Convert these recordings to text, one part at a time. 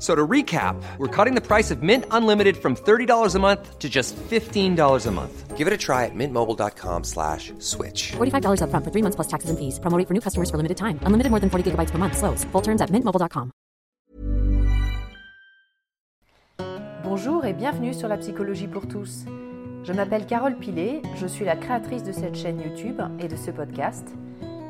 So to recap, we're cutting the price of Mint Unlimited from $30 a month to just $15 a month. Give it a try at mintmobile.com slash switch. $45 upfront for three months plus taxes and fees. Promo for new customers for limited time. Unlimited more than 40 gigabytes per month. Slows. Full terms at mintmobile.com. Bonjour et bienvenue sur la psychologie pour tous. Je m'appelle Carole Pilet, je suis la créatrice de cette chaîne YouTube et de ce podcast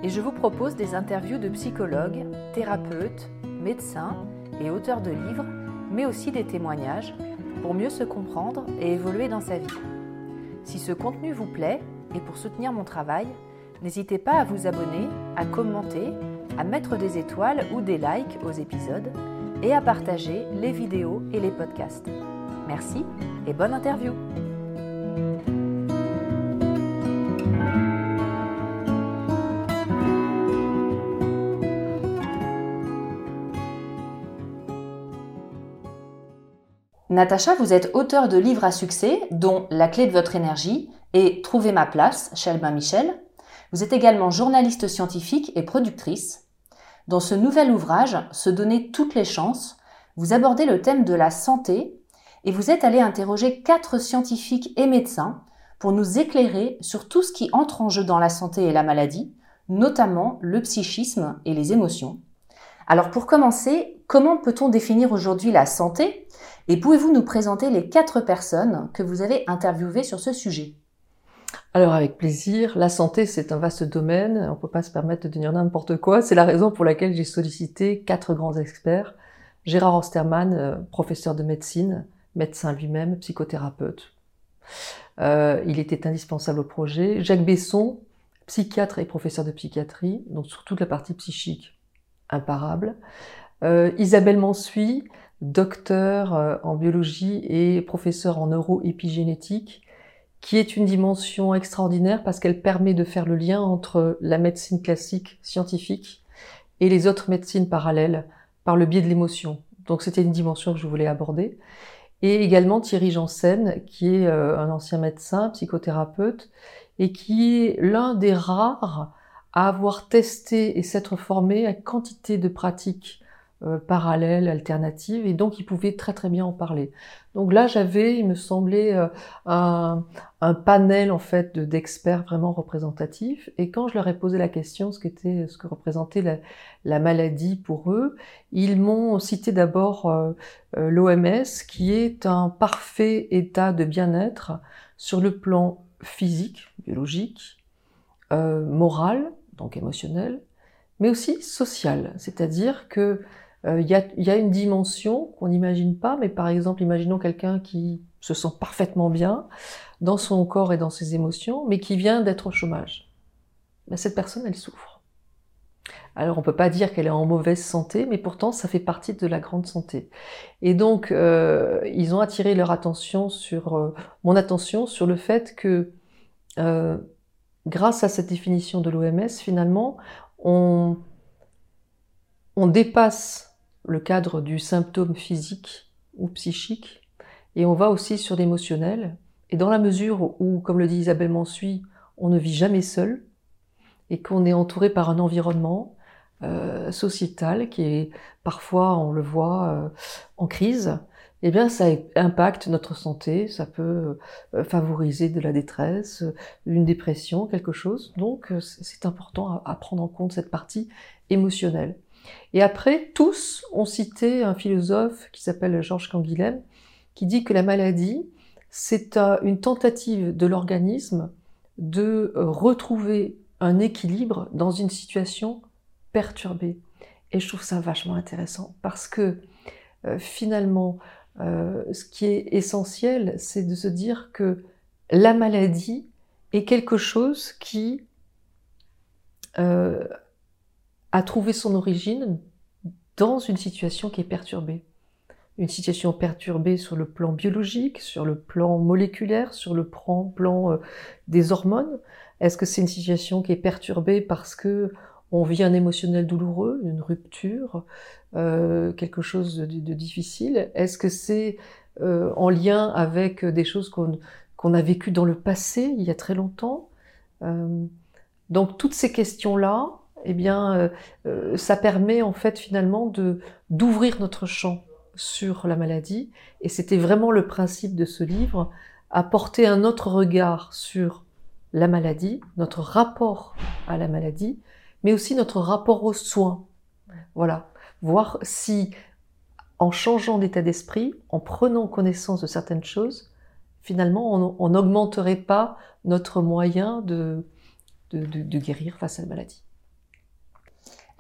et je vous propose des interviews de psychologues, thérapeutes, médecins et auteurs de livres, mais aussi des témoignages pour mieux se comprendre et évoluer dans sa vie. Si ce contenu vous plaît et pour soutenir mon travail, n'hésitez pas à vous abonner, à commenter, à mettre des étoiles ou des likes aux épisodes et à partager les vidéos et les podcasts. Merci et bonne interview. Natacha, vous êtes auteur de livres à succès, dont La clé de votre énergie et Trouver ma place chez Albin Michel. Vous êtes également journaliste scientifique et productrice. Dans ce nouvel ouvrage, Se donner toutes les chances, vous abordez le thème de la santé et vous êtes allé interroger quatre scientifiques et médecins pour nous éclairer sur tout ce qui entre en jeu dans la santé et la maladie, notamment le psychisme et les émotions. Alors pour commencer, comment peut-on définir aujourd'hui la santé? Et pouvez-vous nous présenter les quatre personnes que vous avez interviewées sur ce sujet? Alors avec plaisir, la santé c'est un vaste domaine, on ne peut pas se permettre de devenir n'importe quoi, c'est la raison pour laquelle j'ai sollicité quatre grands experts. Gérard Osterman, euh, professeur de médecine, médecin lui-même, psychothérapeute. Euh, il était indispensable au projet. Jacques Besson, psychiatre et professeur de psychiatrie, donc sur toute la partie psychique, imparable. Euh, Isabelle Mansuy, docteur euh, en biologie et professeur en neuroépigénétique, qui est une dimension extraordinaire parce qu'elle permet de faire le lien entre la médecine classique scientifique et les autres médecines parallèles par le biais de l'émotion. Donc c'était une dimension que je voulais aborder. Et également Thierry Janssen, qui est euh, un ancien médecin, psychothérapeute, et qui est l'un des rares à avoir testé et s'être formé à quantité de pratiques euh, parallèles, alternatives, et donc il pouvait très très bien en parler. Donc là, j'avais, il me semblait, euh, un, un, panel en fait d'experts vraiment représentatifs. Et quand je leur ai posé la question, ce qu'était, ce que représentait la, la, maladie pour eux, ils m'ont cité d'abord euh, euh l'OMS, qui est un parfait état de bien-être sur le plan physique, biologique, euh, moral, donc émotionnel, mais aussi social. C'est-à-dire que euh, il y, a, une dimension qu'on n'imagine pas, mais par exemple, imaginons quelqu'un qui se sent parfaitement bien dans son corps et dans ses émotions, mais qui vient d'être au chômage. Ben, cette personne, elle souffre. Alors on peut pas dire qu'elle est en mauvaise santé, mais pourtant ça fait partie de la grande santé. Et donc euh, ils ont attiré leur attention sur euh, mon attention sur le fait que grâce à cette définition de l'OMS, finalement, on dépasse le cadre du symptôme physique ou psychique, et on va aussi sur l'émotionnel. Et dans la mesure où, comme le dit Isabelle Mansuy, on ne vit jamais seul, et qu'on est entouré par un environnement, euh, sociétale qui est parfois, on le voit, en crise, eh bien, ça impacte notre santé, ça peut favoriser de la détresse, une dépression, quelque chose. Donc, c'est important à, prendre en compte cette partie émotionnelle. Et après, tous ont cité un philosophe qui s'appelle Georges Canguilhem, qui dit que la maladie, c'est une tentative de l'organisme de euh, retrouver un équilibre dans une situation perturbée. Et je trouve ça vachement intéressant parce que euh, finalement, euh, ce qui est essentiel, c'est de se dire que la maladie est quelque chose qui a trouvé son origine dans une situation qui est perturbée. Une situation perturbée sur le plan biologique, sur le plan moléculaire, sur le plan, euh, des hormones. Est-ce que c'est une situation qui est perturbée parce que on vit un émotionnel douloureux, une rupture, euh, quelque chose de, difficile? Est-ce que c'est euh, en lien avec des choses qu'on a vécues dans le passé, il y a très longtemps? Donc toutes ces questions-là, eh bien, ça permet en fait finalement de d'ouvrir notre champ sur la maladie. Et c'était vraiment le principe de ce livre, apporter un autre regard sur la maladie, notre rapport à la maladie, mais aussi notre rapport aux soins. Voilà. Voir si, en changeant d'état d'esprit, en prenant connaissance de certaines choses, finalement, on n'augmenterait pas notre moyen de, de guérir face à la maladie.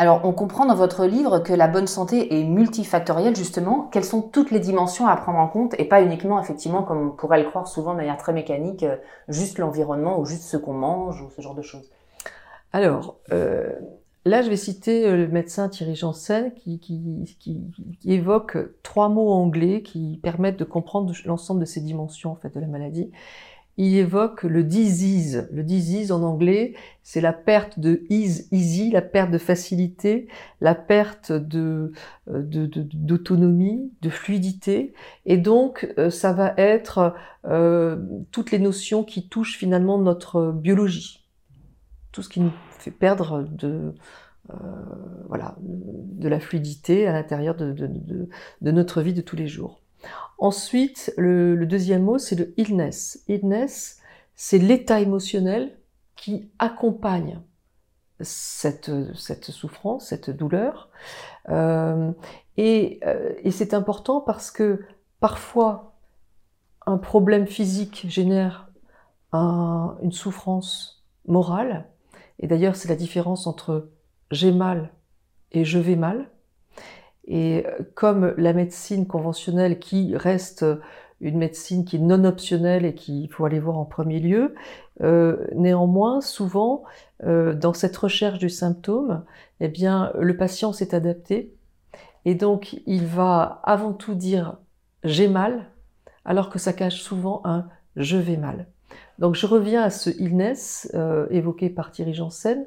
Alors, on comprend dans votre livre que la bonne santé est multifactorielle, justement. Quelles sont toutes les dimensions à prendre en compte et pas uniquement, effectivement, comme on pourrait le croire souvent de manière très mécanique, euh, juste l'environnement ou juste ce qu'on mange ou ce genre de choses? Alors, euh, là, je vais citer euh, le médecin Thierry Janssen qui, qui, qui, évoque trois mots anglais qui permettent de comprendre l'ensemble de ces dimensions en fait, de la maladie il évoque le disease. Le disease en anglais, c'est la perte de ease, easy, la perte de facilité, la perte de euh, d'autonomie, de, fluidité. Et donc, euh, ça va être euh, toutes les notions qui touchent finalement notre biologie, tout ce qui nous fait perdre de voilà de la fluidité à l'intérieur de, de notre vie de tous les jours. Ensuite, le, deuxième mot, c'est le illness. Illness, c'est l'état émotionnel qui accompagne cette, souffrance, cette douleur. Euh, euh, et c'est important parce que parfois, un problème physique génère une souffrance morale. Et d'ailleurs, c'est la différence entre j'ai mal et je vais mal. Et euh, comme la médecine conventionnelle qui reste une médecine qui est non optionnelle et qu'il faut aller voir en premier lieu, euh, néanmoins, souvent, euh, dans cette recherche du symptôme, eh bien, le patient s'est adapté et donc il va avant tout dire j'ai mal, alors que ça cache souvent un je vais mal. Donc je reviens à ce illness évoqué par Thierry Janssen,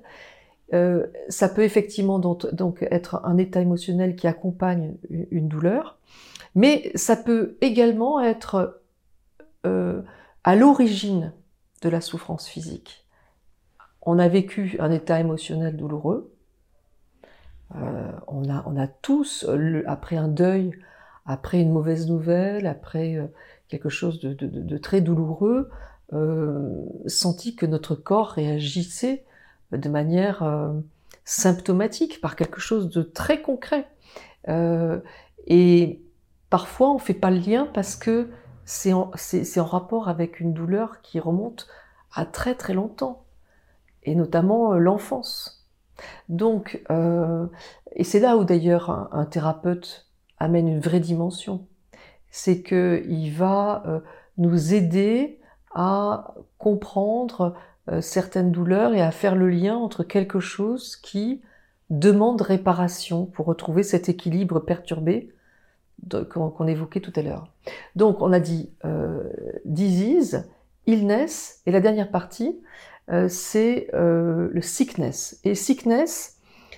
euh, ça peut effectivement donc, être un état émotionnel qui accompagne une douleur, mais ça peut également être euh, à l'origine de la souffrance physique. On a vécu un état émotionnel douloureux, euh, on, a, on, a, tous, après un deuil, après une mauvaise nouvelle, après quelque chose de, de très douloureux, senti que notre corps réagissait de manière euh, symptomatique, par quelque chose de très concret. Euh, et parfois, on ne fait pas le lien parce que c'est en, en, rapport avec une douleur qui remonte à très très longtemps, et notamment euh, l'enfance. Donc, et c'est là où d'ailleurs un, thérapeute amène une vraie dimension, c'est qu'il va nous aider à comprendre certaines douleurs et à faire le lien entre quelque chose qui demande réparation pour retrouver cet équilibre perturbé qu'on évoquait tout à l'heure. Donc on a dit euh, disease, illness, et la dernière partie, euh, c'est euh, le sickness. Et sickness,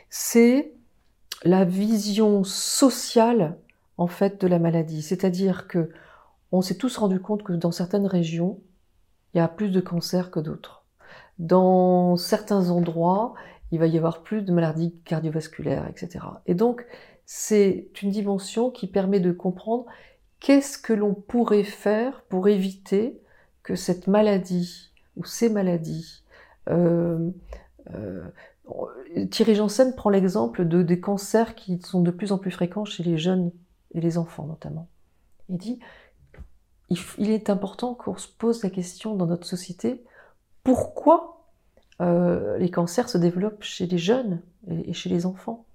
c'est la vision sociale en fait de la maladie. C'est-à-dire que on s'est tous rendu compte que dans certaines régions, il y a plus de cancers que d'autres dans certains endroits, il va y avoir plus de maladies cardiovasculaires, etc. Et donc, c'est une dimension qui permet de comprendre qu'est-ce que l'on pourrait faire pour éviter que cette maladie ou ces maladies euh, euh, Thierry Janssen prend l'exemple de, des cancers qui sont de plus en plus fréquents chez les jeunes et les enfants notamment. Il dit il, est important qu'on se pose la question dans notre société pourquoi euh, les cancers se développent chez les jeunes et, chez les enfants?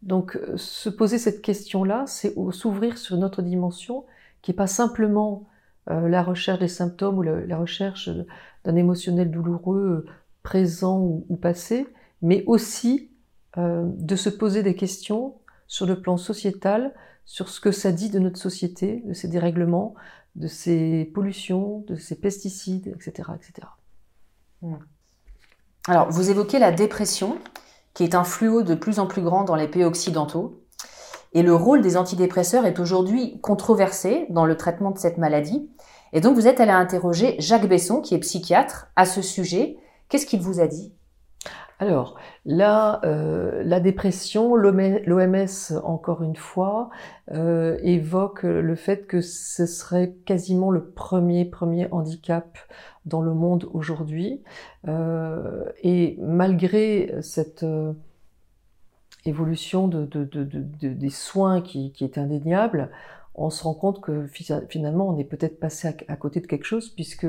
Donc euh, se poser cette question-là, c'est s'ouvrir sur une autre dimension qui n'est pas simplement euh, la recherche des symptômes ou la, recherche d'un émotionnel douloureux présent ou passé, mais aussi de se poser des questions sur le plan sociétal, sur ce que ça dit de notre société, de ces dérèglements, de ces pollutions, de ces pesticides, etc. etc. Alors, vous évoquez la dépression, qui est un fluo de plus en plus grand dans les pays occidentaux. Et le rôle des antidépresseurs est aujourd'hui controversé dans le traitement de cette maladie. Et donc, vous êtes allé interroger Jacques Besson, qui est psychiatre, à ce sujet. Qu'est-ce qu'il vous a dit? Alors, là, euh, la dépression, l'OMS, encore une fois, euh, évoque le fait que ce serait quasiment le premier, premier handicap dans le monde aujourd'hui. Euh, et malgré cette évolution de, des soins qui, est indéniable, on se rend compte que finalement, on est peut-être passé à, côté de quelque chose, puisque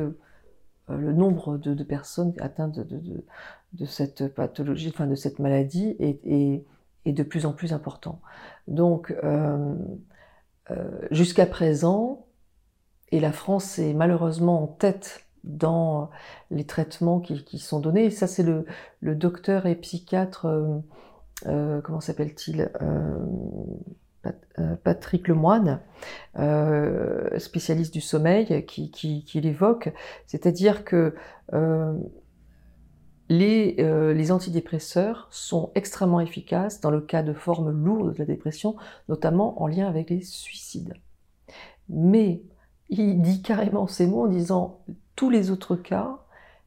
le nombre de, personnes atteintes de cette pathologie, enfin de cette maladie est, de plus en plus important. Donc, euh, euh, jusqu'à présent, et la France est malheureusement en tête dans les traitements qui, sont donnés, ça c'est le, docteur et psychiatre, euh, comment s'appelle-t-il Patrick Lemoine, spécialiste du sommeil, qui, qui l'évoque, c'est-à-dire que euh, les, antidépresseurs sont extrêmement efficaces dans le cas de formes lourdes de la dépression, notamment en lien avec les suicides. Mais il dit carrément ces mots en disant tous les autres cas,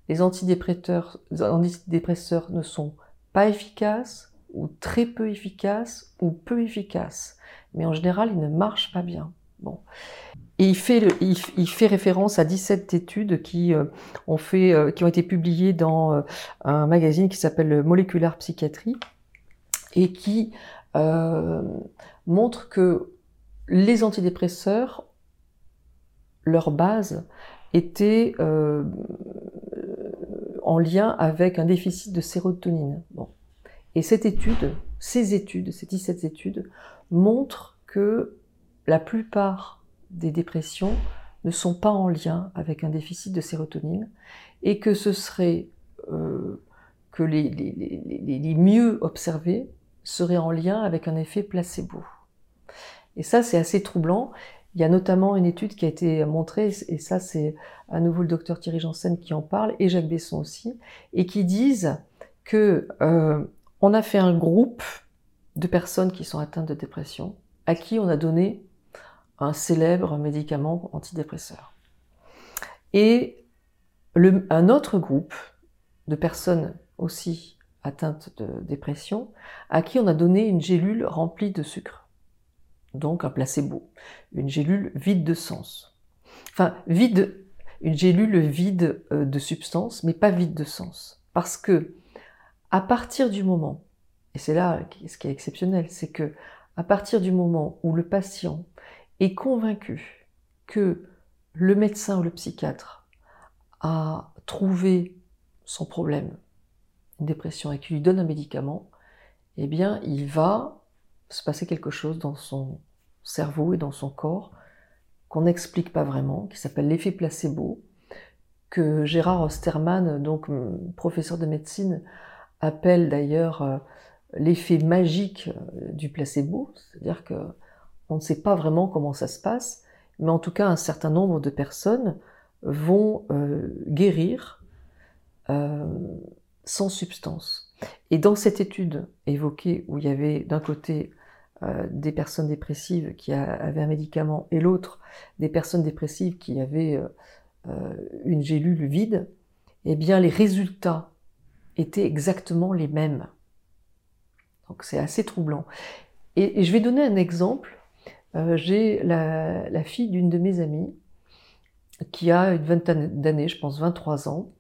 les antidépresseurs, antidépresseurs ne sont pas efficaces ou très peu efficaces ou peu efficaces. Mais en général, ils ne marchent pas bien. Bon. Et il fait, il, fait référence à 17 études qui, euh, ont, fait, euh, qui ont été publiées dans euh, un magazine qui s'appelle Molecular Psychiatry et qui montrent que les antidépresseurs, leur base était en lien avec un déficit de sérotonine. Bon. Et cette étude, ces études, ces 17 études, montrent que la plupart des dépressions ne sont pas en lien avec un déficit de sérotonine et que ce serait euh, que les, les, mieux observés seraient en lien avec un effet placebo. Et ça, c'est assez troublant. Il y a notamment une étude qui a été montrée, et ça, c'est à nouveau le docteur Thierry Janssen qui en parle, et Jacques Besson aussi, et qui disent que euh, on a fait un groupe de personnes qui sont atteintes de dépression, à qui on a donné un célèbre médicament antidépresseur. Et un autre groupe de personnes aussi atteintes de dépression, à qui on a donné une gélule remplie de sucre. Donc un placebo, une gélule vide de sens. Enfin, vide, une gélule vide euh, de substance, mais pas vide de sens. Parce que, à partir du moment, et c'est là ce qui est exceptionnel, c'est que, à partir du moment où le patient est convaincu que le médecin ou le psychiatre a trouvé son problème, une dépression, et qu'il lui donne un médicament, eh bien, il va se passer quelque chose dans son cerveau et dans son corps qu'on n'explique pas vraiment, qui s'appelle l'effet placebo, que Gérard Osterman, donc professeur de médecine, appelle d'ailleurs euh, l'effet magique euh, du placebo, c'est-à-dire que on ne sait pas vraiment comment ça se passe, mais en tout cas, un certain nombre de personnes vont euh, guérir euh, sans substance. Et dans cette étude évoquée, où il y avait d'un côté euh, des personnes dépressives qui avaient un médicament et l'autre des personnes dépressives qui avaient une gélule vide, eh bien les résultats étaient exactement les mêmes. Donc c'est assez troublant. Et, je vais donner un exemple. Euh, j'ai la, fille d'une de mes amies qui a une vingtaine d'années, je pense 23 ans,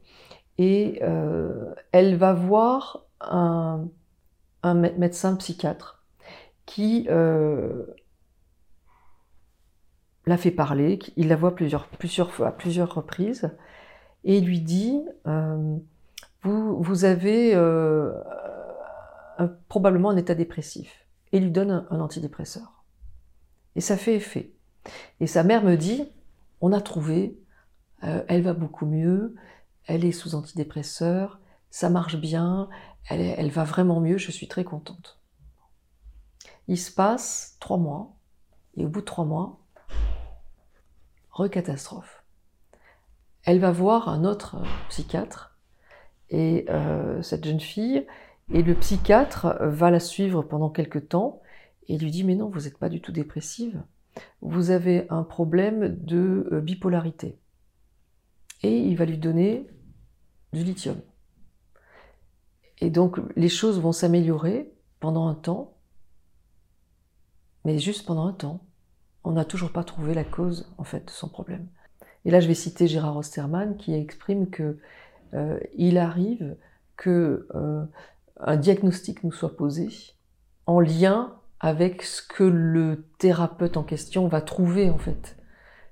et euh, elle va voir un, médecin psychiatre qui euh, la fait parler, il la voit plusieurs, fois, à plusieurs reprises, et lui dit vous, vous, avez probablement un état dépressif et lui donne un, antidépresseur. Et ça fait effet. Et sa mère me dit, on a trouvé, euh, elle va beaucoup mieux, elle est sous antidépresseur, ça marche bien, elle, va vraiment mieux, je suis très contente. Il se passe trois mois, et au bout de trois mois, recatastrophe. Elle va voir un autre psychiatre, et euh, cette jeune fille, et le psychiatre va la suivre pendant quelques temps et lui dit mais non, vous n'êtes pas du tout dépressive, vous avez un problème de euh, bipolarité. Et il va lui donner du lithium. Et donc les choses vont s'améliorer pendant un temps, mais juste pendant un temps. On n'a toujours pas trouvé la cause en fait de son problème. Et là, je vais citer Gérard Osterman qui exprime que euh, il arrive que euh, un diagnostic nous soit posé en lien avec ce que le thérapeute en question va trouver en fait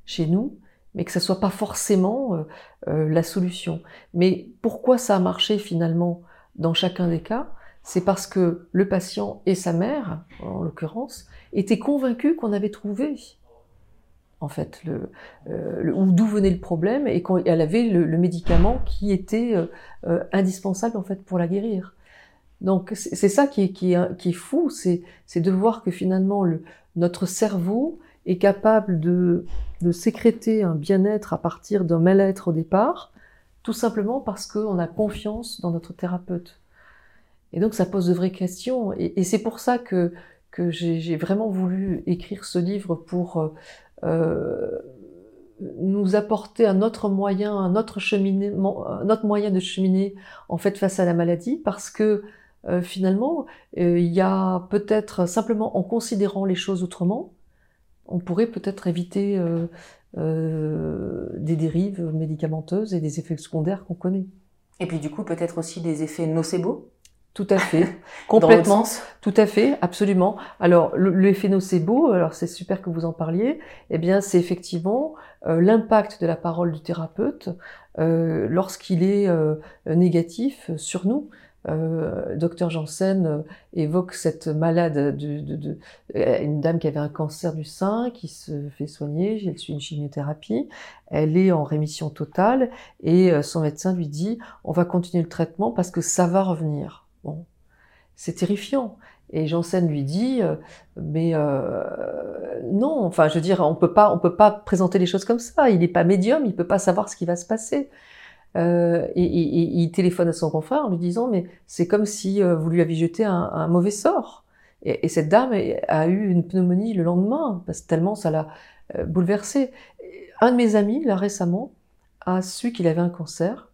chez nous, mais que ça soit pas forcément euh, euh, la solution. Mais pourquoi ça a marché finalement dans chacun des cas? C'est parce que le patient et sa mère, en l'occurrence, étaient convaincus qu'on avait trouvé en fait, le, euh, d'où venait le problème et qu'elle avait le, médicament qui était indispensable en fait pour la guérir. Donc c'est ça qui est, fou, c'est de voir que finalement le, notre cerveau est capable de, sécréter un bien-être à partir d'un mal-être au départ, tout simplement parce qu'on a confiance dans notre thérapeute. Et donc ça pose de vraies questions. Et, c'est pour ça que, j'ai vraiment voulu écrire ce livre pour euh, nous apporter un autre moyen, un autre cheminement, un autre moyen de cheminer en fait face à la maladie, parce que euh, finalement, euh, il y a peut-être simplement en considérant les choses autrement, on pourrait peut-être éviter euh, des dérives médicamenteuses et des effets secondaires qu'on connaît. Et puis du coup, peut-être aussi des effets nocebo tout à fait, complètement. Tout à fait, absolument. Alors l'effet nocebo, alors c'est super que vous en parliez. Eh bien, c'est effectivement l'impact de la parole du thérapeute lorsqu'il est négatif sur nous. Euh, docteur Janssen euh, évoque cette malade, de, de, de, euh, une dame qui avait un cancer du sein, qui se fait soigner, elle suit une chimiothérapie, elle est en rémission totale, et son médecin lui dit, on va continuer le traitement parce que ça va revenir. Bon, c'est terrifiant. Et Janssen lui dit, mais euh, non, enfin, je veux dire, on peut pas, on peut pas présenter les choses comme ça. Il n'est pas médium, il peut pas savoir ce qui va se passer. Euh, et, il téléphone à son confrère en lui disant mais c'est comme si euh, vous lui aviez jeté un, mauvais sort. Et, cette dame a eu une pneumonie le lendemain parce que tellement ça l'a euh, bouleversée. Un de mes amis là récemment a su qu'il avait un cancer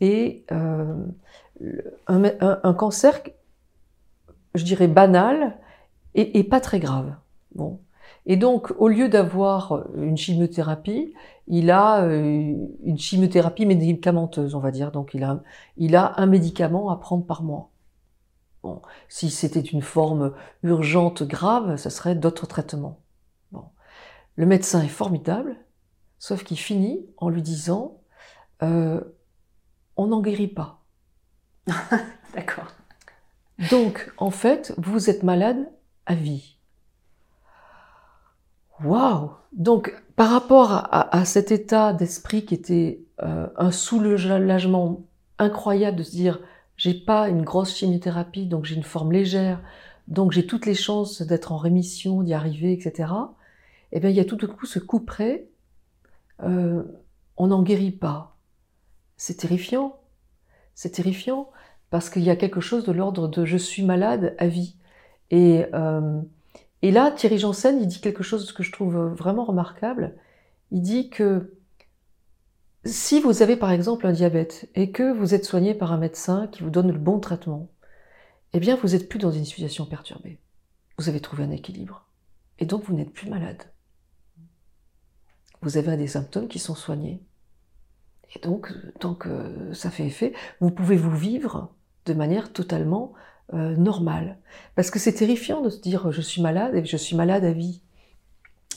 et un, un, cancer, je dirais banal et, et pas très grave. Bon, et donc, au lieu d'avoir une chimiothérapie, il a euh, une chimiothérapie médicamenteuse, on va dire. Donc, il a, il a un médicament à prendre par mois. Bon, si c'était une forme urgente grave, ce serait d'autres traitements. Bon. Le médecin est formidable, sauf qu'il finit en lui disant euh, on n'en guérit pas. D'accord. Donc, en fait, vous êtes malade à vie. Waouh Donc, par rapport à, cet état d'esprit qui était euh, un soulagement incroyable de se dire j'ai pas une grosse chimiothérapie, donc j'ai une forme légère, donc j'ai toutes les chances d'être en rémission, d'y arriver, etc. Eh bien, il y a tout de coup ce coup près, euh, on n'en guérit pas. C'est terrifiant. C'est terrifiant parce qu'il y a quelque chose de l'ordre de je suis malade à vie. Et euh, et là, Thierry Janssen, il dit quelque chose que je trouve vraiment remarquable. Il dit que si vous avez par exemple un diabète et que vous êtes soigné par un médecin qui vous donne le bon traitement, eh bien vous n'êtes plus dans une situation perturbée. Vous avez trouvé un équilibre. Et donc vous n'êtes plus malade. Vous avez des symptômes qui sont soignés. Et donc, tant que ça fait effet, vous pouvez vous vivre de manière totalement euh, normale. Parce que c'est terrifiant de se dire je suis malade et je suis malade à vie.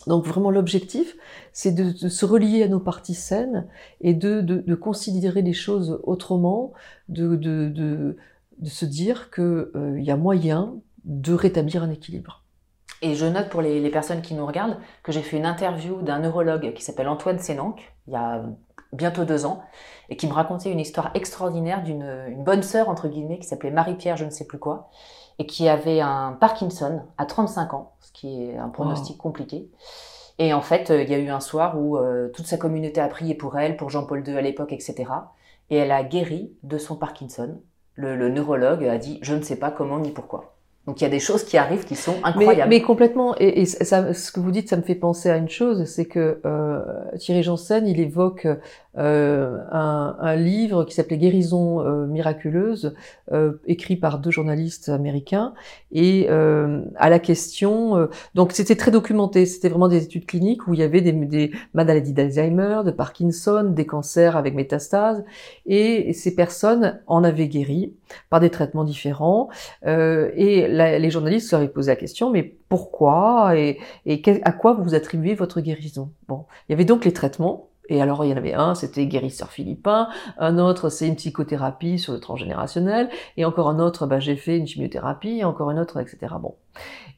Donc vraiment l'objectif, c'est de, se relier à nos parties saines et de, considérer les choses autrement, de, de se dire qu'il euh, y a moyen de rétablir un équilibre. Et je note pour les, les personnes qui nous regardent que j'ai fait une interview d'un neurologue qui s'appelle Antoine Sénanque, il y a bientôt deux ans, et qui me racontait une histoire extraordinaire d'une bonne sœur, entre guillemets, qui s'appelait Marie-Pierre, je ne sais plus quoi, et qui avait un Parkinson à 35 ans, ce qui est un pronostic compliqué. Et en fait, euh, il y a eu un soir où euh, toute sa communauté a prié pour elle, pour Jean-Paul II à l'époque, etc. Et elle a guéri de son Parkinson. le neurologue a dit, je ne sais pas comment ni pourquoi. Donc il y a des choses qui arrivent qui sont incroyables. Mais, complètement. Et, ça, ce que vous dites, ça me fait penser à une chose, c'est que euh, Thierry Janssen, il évoque euh, un, un, livre qui s'appelait Guérison euh, miraculeuse, euh, écrit par deux journalistes américains. Et euh, à la question, donc c'était très documenté, c'était vraiment des études cliniques où il y avait des, des maladies d'Alzheimer, de Parkinson, des cancers avec métastases, et ces personnes en avaient guéri par des traitements différents. et les journalistes leur avaient posé la question, mais pourquoi et, à quoi vous attribuez votre guérison? Bon, il y avait donc les traitements et alors, il y en avait un, c'était guérisseur philippin, un autre, c'est une psychothérapie sur le transgénérationnel, et encore un autre, bah, j'ai fait une chimiothérapie, et encore un autre, etc. Bon.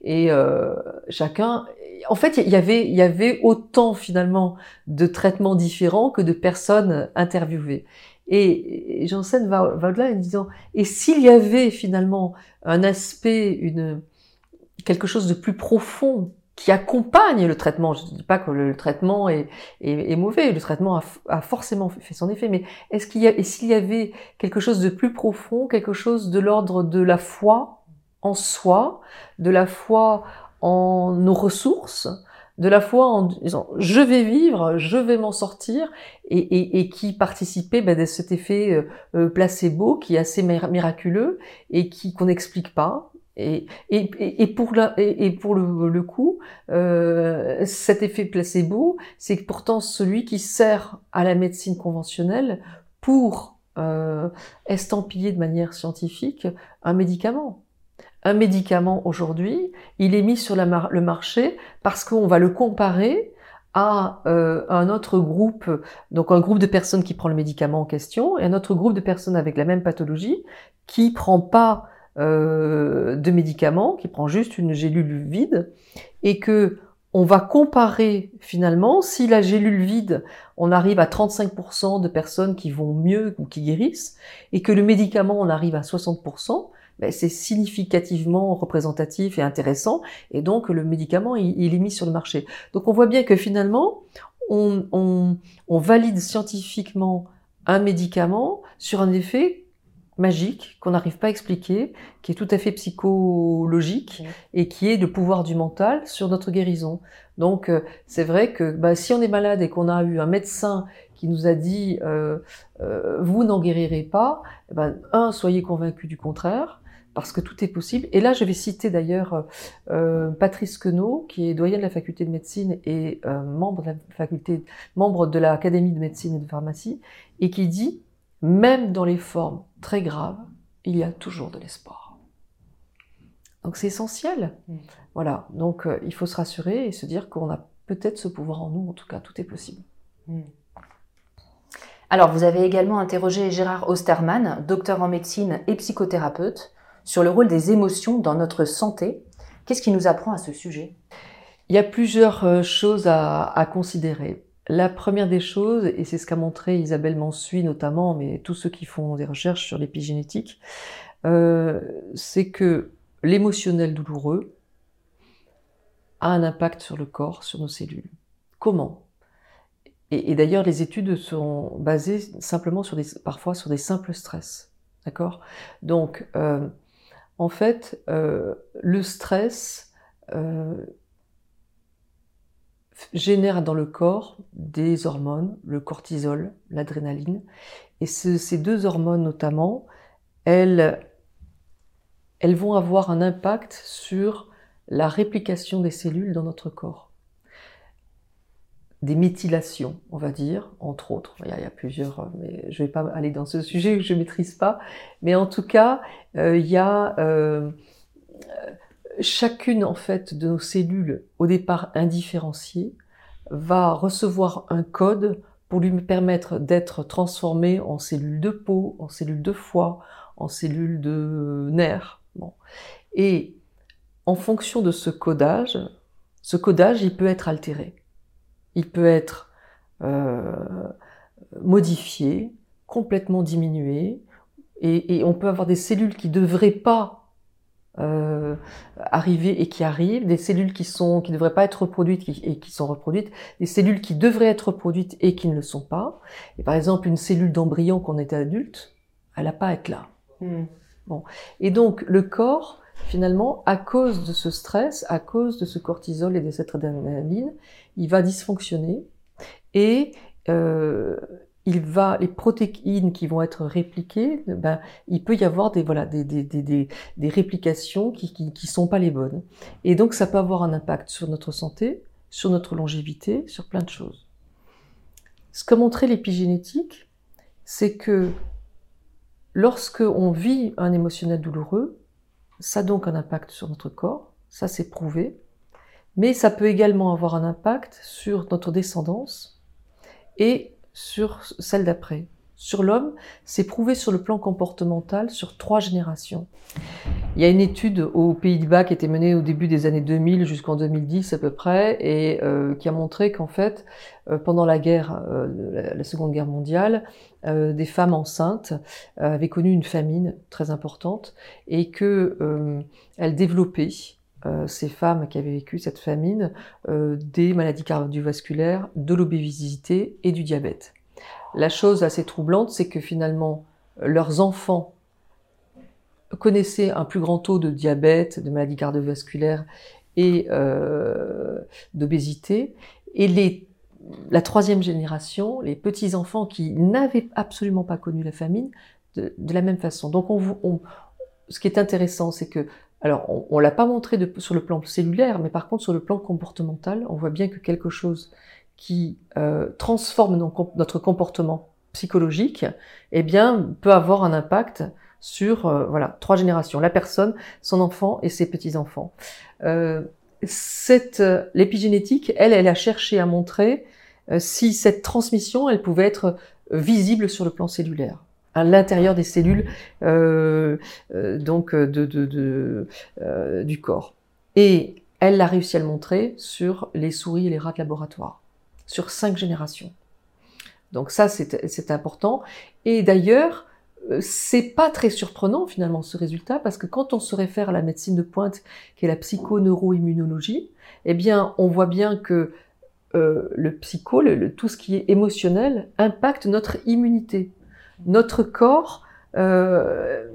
Et euh, chacun, en fait, il avait, il y avait autant finalement de traitements différents que de personnes interviewées. Et Janssen va, va au-delà en disant, et s'il y avait finalement un aspect, une, quelque chose de plus profond qui accompagne le traitement. Je ne dis pas que le traitement est, est, mauvais, le traitement a, a, forcément fait son effet, mais est-ce qu'il y a, s'il y avait quelque chose de plus profond, quelque chose de l'ordre de la foi en soi, de la foi en nos ressources, de la foi en disant je vais vivre, je vais m'en sortir, et, et, et, qui participait ben, de cet effet euh, euh, placebo qui est assez miraculeux et qui qu'on n'explique pas et, et, pour, la, et, pour le, le coup, euh, cet effet placebo, c'est pourtant celui qui sert à la médecine conventionnelle pour euh, estampiller de manière scientifique un médicament. Un médicament aujourd'hui, il est mis sur le marché parce qu'on va le comparer à euh, un autre groupe, donc un groupe de personnes qui prend le médicament en question, et un autre groupe de personnes avec la même pathologie qui prend pas euh, de médicaments, qui prend juste une gélule vide, et que on va comparer finalement, si la gélule vide, on arrive à 35% de personnes qui vont mieux ou qui guérissent, et que le médicament, on arrive à 60%, ben c'est significativement représentatif et intéressant, et donc le médicament, il, est mis sur le marché. Donc on voit bien que finalement, on, on, on valide scientifiquement un médicament sur un effet magique qu'on n'arrive pas à expliquer, qui est tout à fait psychologique et qui est le pouvoir du mental sur notre guérison. Donc euh, c'est vrai que bah, si on est malade et qu'on a eu un médecin qui nous a dit euh, euh, vous n'en guérirez pas, eh ben, un soyez convaincu du contraire parce que tout est possible. Et là, je vais citer d'ailleurs Patrice Queneau, qui est doyen de la faculté de médecine et membre de la faculté, membre de l'académie de médecine et de pharmacie, et qui dit même dans les formes très graves, il y a toujours de l'espoir. Donc c'est essentiel. Mm. Voilà, donc euh, il faut se rassurer et se dire qu'on a peut-être ce pouvoir en nous, en tout cas, tout est possible. Mm. Alors, vous avez également interrogé Gérard Osterman, docteur en médecine et psychothérapeute, sur le rôle des émotions dans notre santé. Qu'est-ce qui nous apprend à ce sujet? Il y a plusieurs euh, choses à considérer. La première des choses, et c'est ce qu'a montré Isabelle Mansuy notamment, mais tous ceux qui font des recherches sur l'épigénétique, euh, c'est que l'émotionnel douloureux a un impact sur le corps, sur nos cellules. Comment? Et, d'ailleurs, les études sont basées simplement sur des, parfois sur des simples stress. D'accord? Donc, euh, en fait, euh, le stress génère dans le corps des hormones, le cortisol, l'adrénaline. Et ces deux hormones notamment, elles vont avoir un impact sur la réplication des cellules dans notre corps. Des méthylations, on va dire, entre autres. Il y a, plusieurs, mais je ne vais pas aller dans ce sujet que je ne maîtrise pas. Mais en tout cas, euh, il y a euh, chacune en fait de nos cellules, au départ indifférenciées, va recevoir un code pour lui permettre d'être transformée en cellules de peau, en cellules de foie, en cellules de nerfs. Et en fonction de ce codage, ce codage, il peut être altéré. Il peut être euh, modifié, complètement diminué, et, on peut avoir des cellules qui ne devraient pas euh, arriver et qui arrivent, des cellules qui sont qui ne devraient pas être reproduites et qui sont reproduites, des cellules qui devraient être reproduites et qui ne le sont pas. Et par exemple, une cellule d'embryon qu'on était adulte, elle n'a pas à être là. Hmm. Bon. Et donc, le corps, finalement, à cause de ce stress, à cause de ce cortisol et de cette adrénaline, il va dysfonctionner et euh, il va, les protéines qui vont être répliquées, ben, il peut y avoir des, voilà, des, des, des, des réplications qui, qui, qui sont pas les bonnes. Et donc, ça peut avoir un impact sur notre santé, sur notre longévité, sur plein de choses. Ce qu'a montré l'épigénétique, c'est que lorsque on vit un émotionnel douloureux, ça a donc un impact sur notre corps, ça c'est prouvé, mais ça peut également avoir un impact sur notre descendance et sur celle d'après. Sur l'homme, c'est prouvé sur le plan comportemental sur trois générations. Il y a une étude aux Pays-Bas qui a été menée au début des années 2000 jusqu'en 2010 à peu près et euh, qui a montré qu'en fait, euh, pendant la guerre, euh, la, Seconde Guerre mondiale, des femmes enceintes avaient connu une famine très importante et que elles développaient ces femmes qui avaient vécu cette famine, des maladies cardiovasculaires, de l'obésité et du diabète. La chose assez troublante, c'est que finalement, leurs enfants connaissaient un plus grand taux de diabète, de maladies cardiovasculaires et euh, d'obésité. Et les, la troisième génération, les petits-enfants qui n'avaient absolument pas connu la famine, de, la même façon. Donc on, ce qui est intéressant, c'est que, alors on ne l'a pas montré sur le plan cellulaire, mais par contre sur le plan comportemental, on voit bien que quelque chose qui euh, transforme notre comportement psychologique, eh bien, peut avoir un impact sur euh, voilà trois générations la personne, son enfant et ses petits enfants. Euh, euh, l'épigénétique, elle, elle a cherché à montrer euh, si cette transmission, elle pouvait être visible sur le plan cellulaire à l'intérieur des cellules donc de, de, de du corps. Et elle a réussi à le montrer sur les souris et les rats de laboratoire sur cinq générations. Donc ça, c'est important. Et d'ailleurs, euh, c'est pas très surprenant finalement ce résultat parce que quand on se réfère à la médecine de pointe qui est la psychoneuroimmunologie, eh bien on voit bien que euh, le psycho, le, tout ce qui est émotionnel, impacte notre immunité. Notre corps, euh,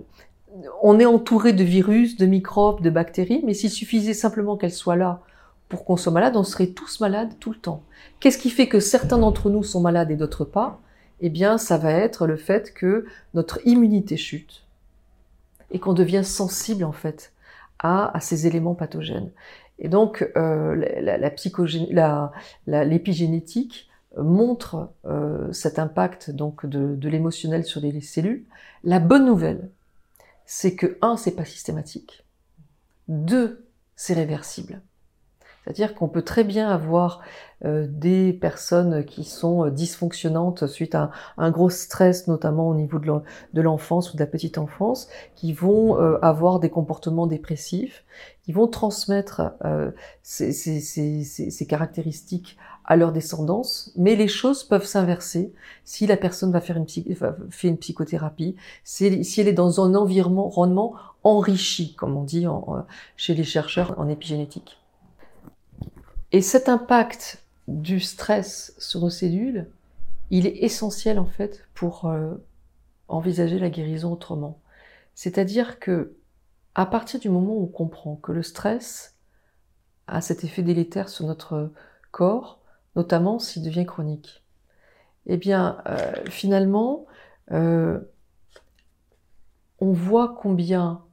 on est entouré de virus, de microbes, de bactéries, mais s'il suffisait simplement qu'elles soient là pour qu'on soit malade, on serait tous malades tout le temps. Qu'est-ce qui fait que certains d'entre nous sont malades et d'autres pas? Eh bien, ça va être le fait que notre immunité chute et qu'on devient sensible en fait à, ces éléments pathogènes. Et donc, euh, la, l'épigénétique montre euh, cet impact donc de, de l'émotionnel sur les cellules. La bonne nouvelle, c'est que un, c'est pas systématique. Deux, c'est réversible. C'est-à-dire qu'on peut très bien avoir euh, des personnes qui sont euh, dysfonctionnantes suite à un, gros stress, notamment au niveau de l'enfance ou de la petite enfance, qui vont euh, avoir des comportements dépressifs, qui vont transmettre ces, ces, ces, ces, caractéristiques à leur descendance, mais les choses peuvent s'inverser si la personne va faire une, fait une psychothérapie, si, elle est dans un environnement enrichi, comme on dit chez les chercheurs en épigénétique. Et cet impact du stress sur nos cellules, il est essentiel en fait pour euh, envisager la guérison autrement. C'est-à-dire que à partir du moment où on comprend que le stress a cet effet délétère sur notre corps, notamment s'il devient chronique. Eh bien, euh, finalement, euh, on voit combien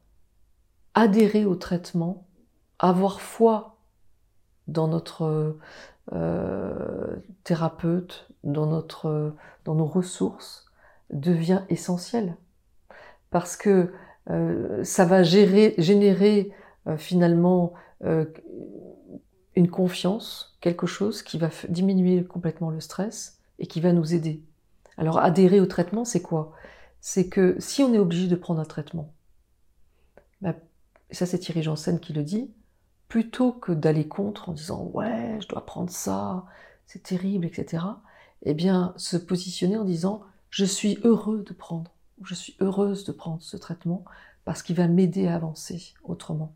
adhérer au traitement, avoir foi dans notre euh, thérapeute, dans, nos ressources, devient essentiel. Parce que euh, ça va générer euh, finalement une confiance, quelque chose qui va diminuer complètement le stress et qui va nous aider. Alors adhérer au traitement, c'est quoi? C'est que si on est obligé de prendre un traitement, bah, ça c'est Thierry Janssen qui le dit, plutôt que d'aller contre en disant ouais, je dois prendre ça, c'est terrible, etc. Eh bien, se positionner en disant je suis heureux de prendre, je suis heureuse de prendre ce traitement parce qu'il va m'aider à avancer autrement.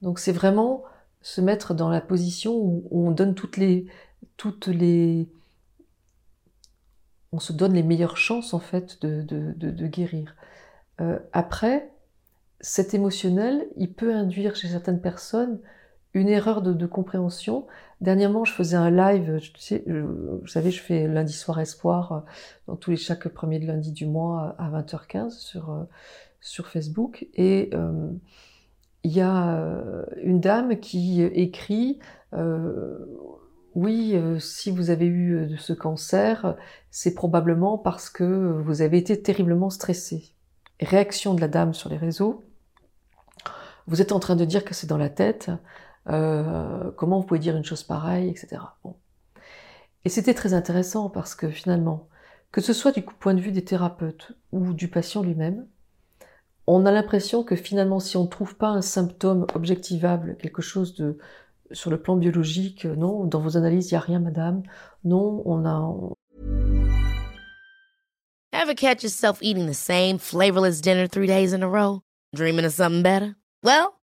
Donc c'est vraiment se mettre dans la position où on donne toutes les, toutes les, on se donne les meilleures chances en fait de, de, guérir. Euh, après, cet émotionnel, il peut induire chez certaines personnes une erreur de, compréhension. Dernièrement, je faisais un live, tu sais, vous savez, je fais lundi soir espoir euh, dans tous les chaque premier lundi du mois à 20h15 sur, euh, sur Facebook. Et euh, il y a une dame qui écrit oui, si vous avez eu ce cancer, c'est probablement parce que vous avez été terriblement stressé. Réaction de la dame sur les réseaux. Vous êtes en train de dire que c'est dans la tête. Euh, comment vous pouvez dire une chose pareille, etc. Et c'était très intéressant parce que finalement, que ce soit du point de vue des thérapeutes ou du patient lui-même, on a l'impression que finalement, si on ne trouve pas un symptôme objectivable, quelque chose de sur le plan biologique, non, dans vos analyses, il n'y a rien, madame. Non, on a. Ever catch yourself eating the same flavorless dinner three days in a row? Dreaming of something better? Well.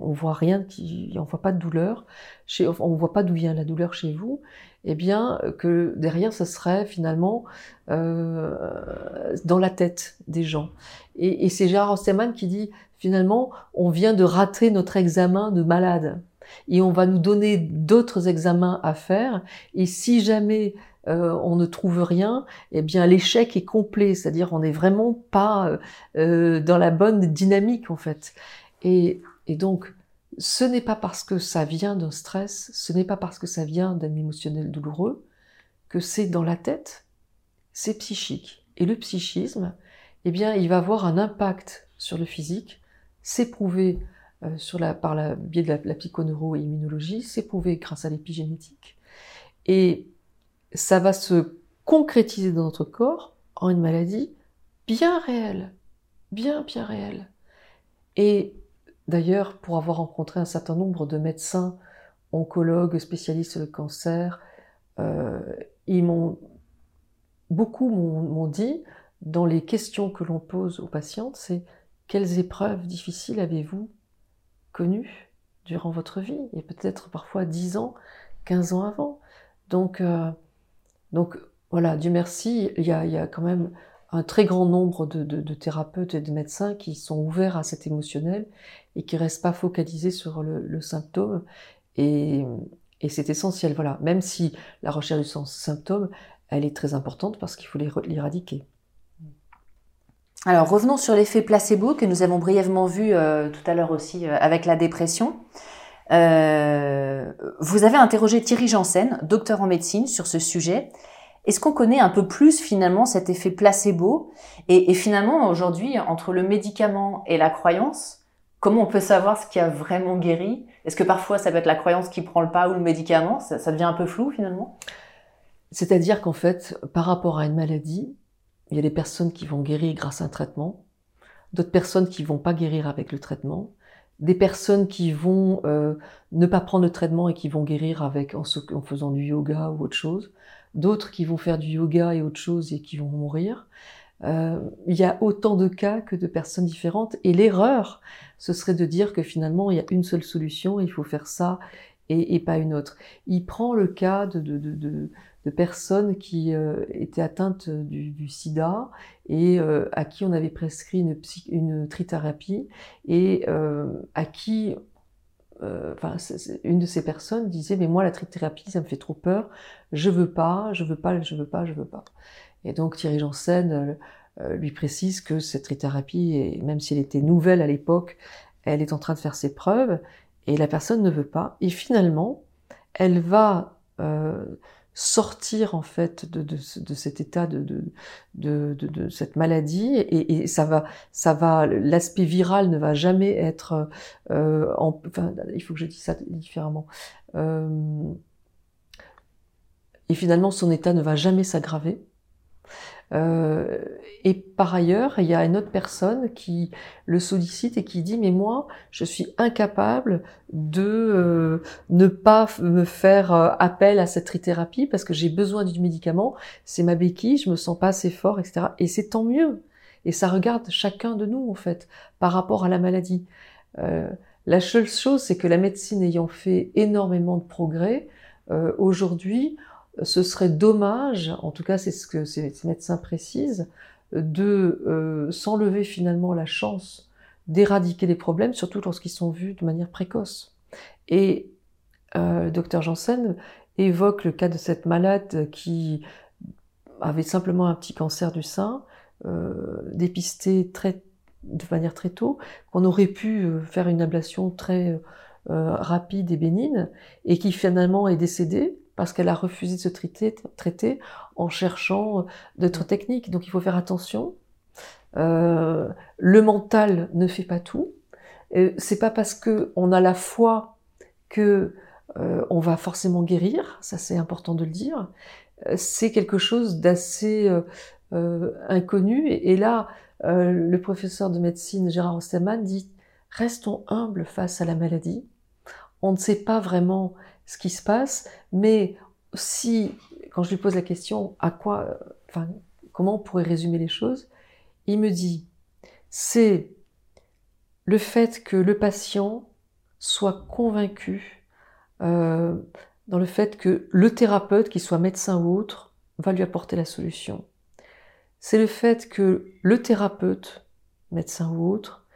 On voit rien, qui, on voit pas de douleur, chez, on voit pas d'où vient la douleur chez vous, eh bien que derrière ce serait finalement euh, dans la tête des gens. Et, c'est Gérard Osterman qui dit finalement on vient de rater notre examen de malade et on va nous donner d'autres examens à faire et si jamais euh, on ne trouve rien, eh bien l'échec est complet, c'est-à-dire on n'est vraiment pas euh, dans la bonne dynamique en fait. Et et donc, ce n'est pas parce que ça vient d'un stress, ce n'est pas parce que ça vient d'un émotionnel douloureux, que c'est dans la tête, c'est psychique. Et le psychisme, eh bien, il va avoir un impact sur le physique, c'est prouvé euh, la, par le biais de la, la psychoneuroimmunologie, c'est prouvé grâce à l'épigénétique. Et ça va se concrétiser dans notre corps en une maladie bien réelle, bien, bien réelle. Et D'ailleurs, pour avoir rencontré un certain nombre de médecins, oncologues, spécialistes de cancer, euh, ils m'ont beaucoup m'ont dit dans les questions que l'on pose aux patientes, c'est quelles épreuves difficiles avez-vous connues durant votre vie? Et peut-être parfois 10 ans, 15 ans avant. Donc, euh, donc voilà, Dieu merci, il y a quand même un très grand nombre de, thérapeutes et de médecins qui sont ouverts à cet émotionnel et qui restent pas focalisés sur le, symptôme. Et, c'est essentiel, voilà. Même si la recherche du symptôme, elle est très importante parce qu'il faut l'éradiquer. Alors revenons sur l'effet placebo que nous avons brièvement vu euh, tout à l'heure aussi euh, avec la dépression. Euh, vous avez interrogé Thierry Janssen, docteur en médecine, sur ce sujet Est-ce qu'on connaît un peu plus finalement cet effet placebo? Et finalement aujourd'hui entre le médicament et la croyance, comment on peut savoir ce qui a vraiment guéri? Est-ce que parfois ça peut être la croyance qui prend le pas ou le médicament? Ça, devient un peu flou finalement? C'est-à-dire qu'en fait, par rapport à une maladie, il y a des personnes qui vont guérir grâce à un traitement, d'autres personnes qui vont pas guérir avec le traitement, des personnes qui vont euh, ne pas prendre le traitement et qui vont guérir avec en, en faisant du yoga ou autre chose, d'autres qui vont faire du yoga et autre chose et qui vont mourir. Euh, il y a autant de cas que de personnes différentes et l'erreur, ce serait de dire que finalement il y a une seule solution, il faut faire ça et, pas une autre. Il prend le cas de, de, de, personnes qui euh, étaient atteintes du, sida et euh, à qui on avait prescrit une, une trithérapie et euh, à qui enfin, une de ces personnes disait mais moi la trithérapie ça me fait trop peur, je veux pas, je veux pas, je veux pas, je veux pas. Et donc Thierry Janssen lui précise que cette trithérapie, même si elle était nouvelle à l'époque, elle est en train de faire ses preuves et la personne ne veut pas. Et finalement, elle va euh, sortir en fait de, cet état de, cette maladie et, ça va ça va l'aspect viral ne va jamais être euh, en, enfin il faut que je dise ça différemment euh, et finalement son état ne va jamais s'aggraver euh, et par ailleurs, il y a une autre personne qui le sollicite et qui dit mais moi, je suis incapable de euh, ne pas me faire euh, appel à cette trithérapie parce que j'ai besoin du médicament, c'est ma béquille, je me sens pas assez fort, etc. Et c'est tant mieux. Et ça regarde chacun de nous en fait par rapport à la maladie. Euh, la seule chose, c'est que la médecine ayant fait énormément de progrès, euh, aujourd'hui, ce serait dommage, en tout cas c'est ce que ces médecins précisent, de euh, s'enlever finalement la chance d'éradiquer les problèmes, surtout lorsqu'ils sont vus de manière précoce. Et euh, docteur Janssen évoque le cas de cette malade qui avait simplement un petit cancer du sein, euh, dépisté de manière très tôt, qu'on aurait pu euh, faire une ablation très rapide et bénigne, et qui finalement est décédée parce qu'elle a refusé de se traiter, traiter en cherchant d'autres techniques. Donc il faut faire attention. Euh, le mental ne fait pas tout. Euh, c'est pas parce que on a la foi que euh, on va forcément guérir. Ça c'est important de le dire. Euh, c'est quelque chose d'assez euh, inconnu. Et, et là, le professeur de médecine Gérard Osterman dit restons humbles face à la maladie. On ne sait pas vraiment ce qui se passe, mais si, quand je lui pose la question, à quoi, enfin, comment on pourrait résumer les choses, il me dit, c'est le fait que le patient soit convaincu euh, dans le fait que le thérapeute, qu'il soit médecin ou autre, va lui apporter la solution. C'est le fait que le thérapeute, médecin ou autre,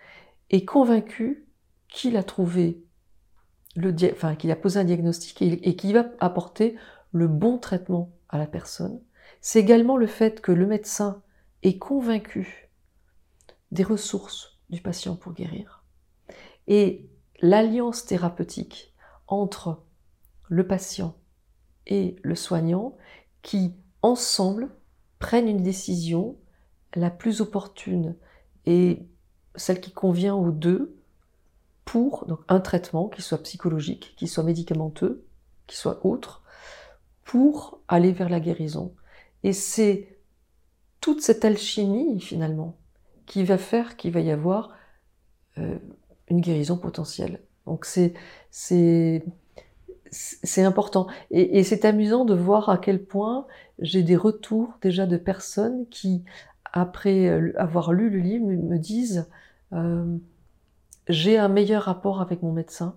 est convaincu qu'il a trouvé le, qu'il a posé un diagnostic et, et qu'il va apporter le bon traitement à la personne. C'est également le fait que le médecin est convaincu des ressources du patient pour guérir. Et l'alliance thérapeutique entre le patient et le soignant qui, ensemble, prennent une décision la plus opportune et celle qui convient aux deux pour donc, un traitement qui soit psychologique, qui soit médicamenteux, qui soit autre, pour aller vers la guérison. Et c'est toute cette alchimie, finalement, qui va faire qu'il va y avoir euh, une guérison potentielle. Donc c'est c'est c'est important et, c'est amusant de voir à quel point j'ai des retours déjà de personnes qui après avoir lu le livre me disent euh, j'ai un meilleur rapport avec mon médecin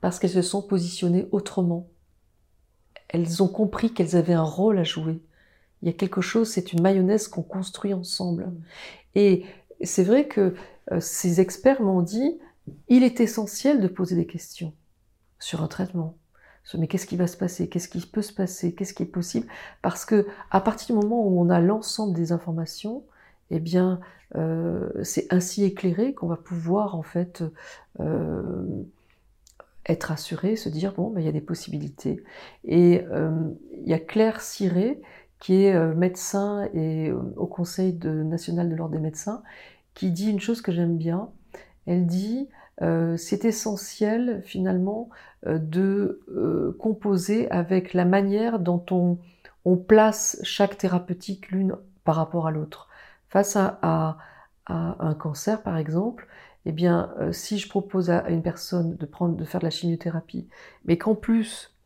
parce qu'elles se sont positionnées autrement. Elles ont compris qu'elles avaient un rôle à jouer. Il y a quelque chose, c'est une mayonnaise qu'on construit ensemble. Et c'est vrai que euh, ces experts m'ont dit, il est essentiel de poser des questions sur un traitement. Mais qu'est-ce qui va se passer? Qu'est-ce qui peut se passer? Qu'est-ce qui est possible? Parce que à partir du moment où on a l'ensemble des informations, eh bien, euh, c'est ainsi éclairé qu'on va pouvoir en fait euh, être assuré, se dire bon, ben, il y a des possibilités. Et euh, il y a Claire Ciré qui est médecin au Conseil national de l'ordre des médecins, qui dit une chose que j'aime bien. Elle dit c'est essentiel finalement de composer avec la manière dont on, on place chaque thérapeutique l'une par rapport à l'autre. Face à, un cancer, par exemple, eh bien, si je propose à une personne de, faire de la chimiothérapie, mais qu'en plus,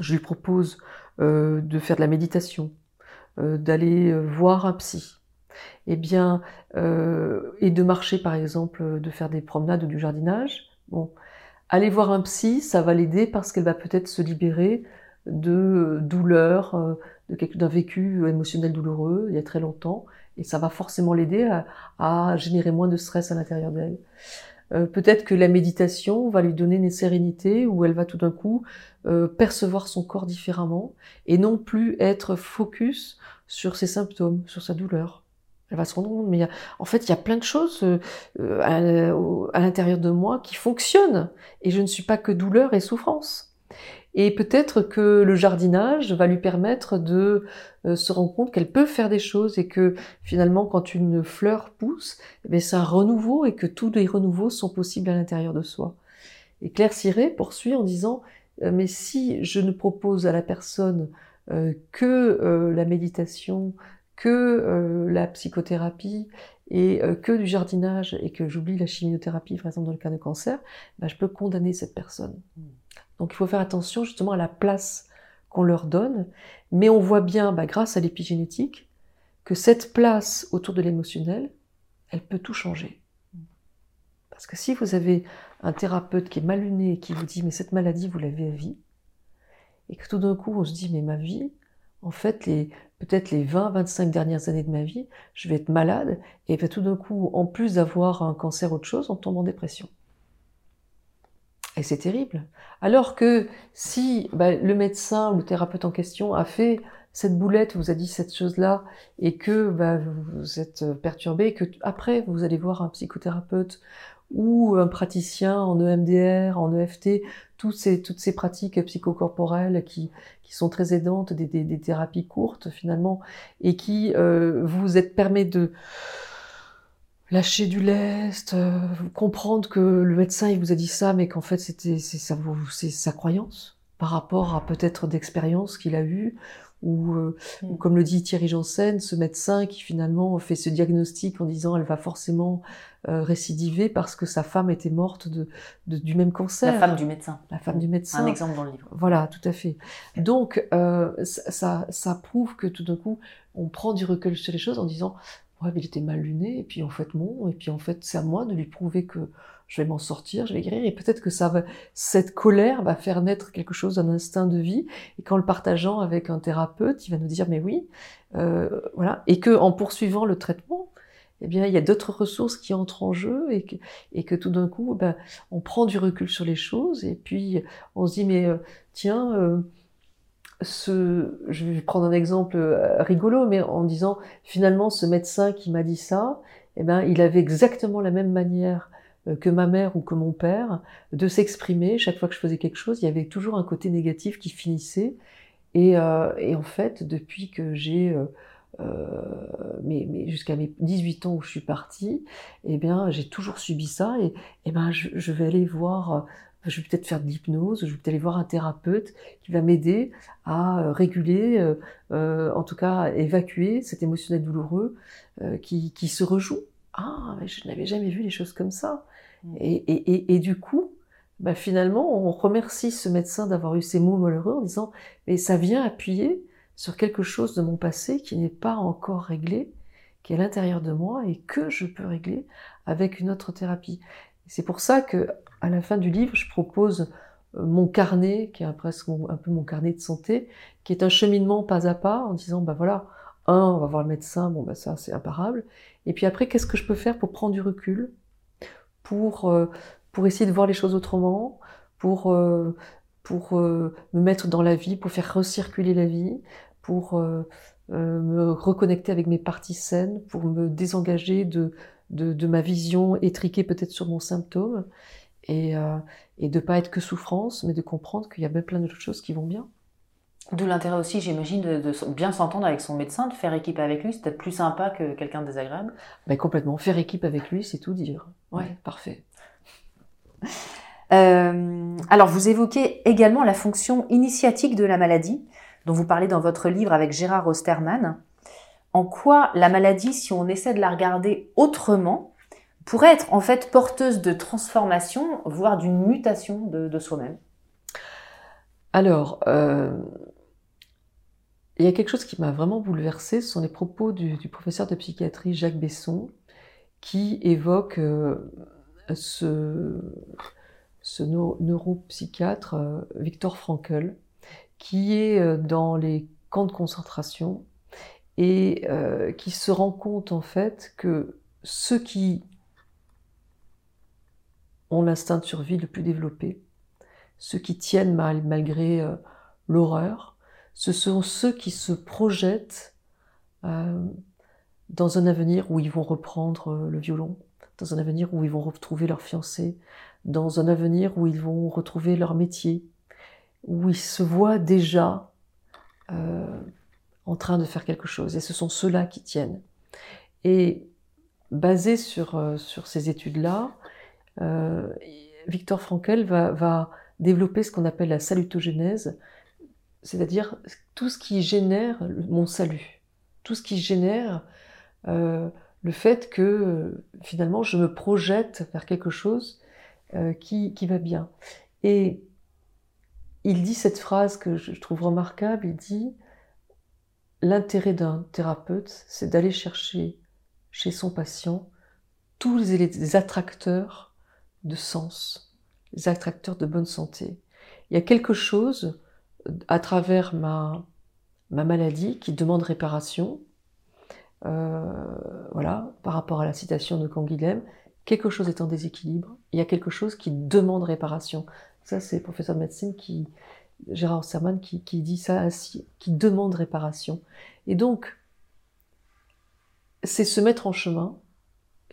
je lui propose euh, de faire de la méditation, euh, d'aller euh, voir un psy, eh bien, et de marcher par exemple, de faire des promenades ou du jardinage. Bon, aller voir un psy, ça va l'aider parce qu'elle va peut-être se libérer de douleurs, d'un vécu émotionnel douloureux il y a très longtemps, et ça va forcément l'aider à, à, générer moins de stress à l'intérieur d'elle. Euh, peut-être que la méditation va lui donner une sérénité où elle va tout d'un coup euh, percevoir son corps différemment et non plus être focus sur ses symptômes, sur sa douleur. Elle va se rendre compte, mais en fait, il y a plein de choses euh, à l'intérieur de moi qui fonctionnent et je ne suis pas que douleur et souffrance. Et peut-être que le jardinage va lui permettre de euh, se rendre compte qu'elle peut faire des choses et que finalement, quand une fleur pousse, eh c'est un renouveau et que tous les renouveaux sont possibles à l'intérieur de soi. Et Claire Ciré poursuit en disant, euh, mais si je ne propose à la personne euh, que la méditation, que la psychothérapie et que du jardinage et que j'oublie la chimiothérapie, par exemple dans le cas de cancer, ben, je peux condamner cette personne. Donc il faut faire attention justement à la place qu'on leur donne, mais on voit bien, bah, grâce à l'épigénétique, que cette place autour de l'émotionnel, elle peut tout changer. Parce que si vous avez un thérapeute qui est mal luné et qui vous dit mais cette maladie vous l'avez à vie, et que tout d'un coup on se dit mais ma vie, en fait les peut-être les 20, 25 dernières années de ma vie, je vais être malade, et tout d'un coup, en plus d'avoir un cancer ou autre chose, on tombe en dépression. Et c'est terrible. Alors que si bah, le médecin ou le thérapeute en question a fait cette boulette, vous a dit cette chose-là, et que bah, vous êtes perturbé, que après vous allez voir un psychothérapeute ou un praticien en EMDR, en EFT, toutes ces, toutes ces pratiques psychocorporelles qui, qui sont très aidantes, des, des, des thérapies courtes finalement, et qui euh, vous êtes permet de lâcher du lest, euh, comprendre que le médecin il vous a dit ça, mais qu'en fait c'était c'est sa, sa croyance par rapport à peut-être d'expériences qu'il a eues, ou, euh, mm. comme le dit Thierry Janssen, ce médecin qui finalement fait ce diagnostic en disant elle va forcément euh, récidiver parce que sa femme était morte de, du même cancer. La femme du médecin. La femme du médecin. Un exemple dans le livre. Voilà, tout à fait. Donc ça, ça prouve que tout d'un coup on prend du recul sur les choses en disant ouais, il était mal luné, et puis en fait non, et puis en fait c'est à moi de lui prouver que je vais m'en sortir, je vais guérir, et peut-être que ça va, cette colère va faire naître quelque chose, un instinct de vie, et qu'en le partageant avec un thérapeute, il va nous dire mais oui, euh, voilà, et que en poursuivant le traitement, eh bien il y a d'autres ressources qui entrent en jeu, et que, et que tout d'un coup, ben, on prend du recul sur les choses, et puis on se dit mais euh, tiens, euh, ce, je vais prendre un exemple euh, rigolo, mais en disant finalement ce médecin qui m'a dit ça, eh ben, il avait exactement la même manière euh, que ma mère ou que mon père de s'exprimer. Chaque fois que je faisais quelque chose, il y avait toujours un côté négatif qui finissait. Et, euh, et en fait, depuis que j'ai euh, mais, mais jusqu'à mes 18 ans où je suis partie, eh bien, j'ai toujours subi ça. Et, eh ben, je, je vais aller voir je vais peut-être faire de l'hypnose, je vais peut-être aller voir un thérapeute qui va m'aider à euh, réguler, euh, euh, en tout cas évacuer cet émotionnel douloureux qui, qui, se rejoue. Ah, mais je n'avais jamais vu les choses comme ça. Et, et, et, du coup, bah finalement, on remercie ce médecin d'avoir eu ces mots malheureux en disant, mais ça vient appuyer sur quelque chose de mon passé qui n'est pas encore réglé, qui est à l'intérieur de moi et que je peux régler avec une autre thérapie. C'est pour ça que à la fin du livre, je propose euh, mon carnet, qui est presque un peu mon carnet de santé, qui est un cheminement pas à pas en disant, bah voilà, un, on va voir le médecin, bon bah ça c'est imparable. Et puis après, qu'est-ce que je peux faire pour prendre du recul, pour, euh, essayer de voir les choses autrement, pour, euh, me mettre dans la vie, pour faire recirculer la vie, pour me reconnecter avec mes parties saines, pour me désengager de ma vision étriquée peut-être sur mon symptôme et, euh, et de pas être que souffrance, mais de comprendre qu'il y a bien plein d'autres choses qui vont bien. D'où l'intérêt aussi, j'imagine, de, bien s'entendre avec son médecin, de faire équipe avec lui, c'est peut-être plus sympa que quelqu'un de désagréable. Ben, complètement. Faire équipe avec lui, c'est tout dire. Ouais, parfait. Euh, alors, vous évoquez également la fonction initiatique de la maladie, dont vous parlez dans votre livre avec Gérard Osterman. En quoi la maladie, si on essaie de la regarder autrement, pourrait être en fait porteuse de transformation, voire d'une mutation de, soi-même. Alors, euh, il y a quelque chose qui m'a vraiment bouleversée, ce sont les propos du, professeur de psychiatrie Jacques Besson, qui évoque euh, ce, neuropsychiatre euh, Victor Frankl, qui est dans les camps de concentration et qui se rend compte en fait que ceux qui ont l'instinct de survie le plus développé, ceux qui tiennent malgré l'horreur, ce sont ceux qui se projettent euh, dans un avenir où ils vont reprendre euh, le violon, dans un avenir où ils vont retrouver leur fiancé, dans un avenir où ils vont retrouver leur métier, où ils se voient déjà euh, en train de faire quelque chose. Et ce sont ceux-là qui tiennent. Et basé sur, sur ces études-là, Victor Frankel va, va développer ce qu'on appelle la salutogénèse, c'est-à-dire tout ce qui génère mon salut, tout ce qui génère euh, le fait que finalement je me projette vers quelque chose euh, qui, va bien. Et il dit cette phrase que je trouve remarquable, il dit l'intérêt d'un thérapeute, c'est d'aller chercher chez son patient tous les attracteurs de sens, les attracteurs de bonne santé. Il y a quelque chose à travers ma, ma maladie qui demande réparation, euh, voilà, par rapport à la citation de Canguilhem, quelque chose est en déséquilibre, il y a quelque chose qui demande réparation. Ça, c'est le professeur de médecine qui, Gérard Serman, qui, qui dit ça, qui demande réparation. Et donc, c'est se mettre en chemin,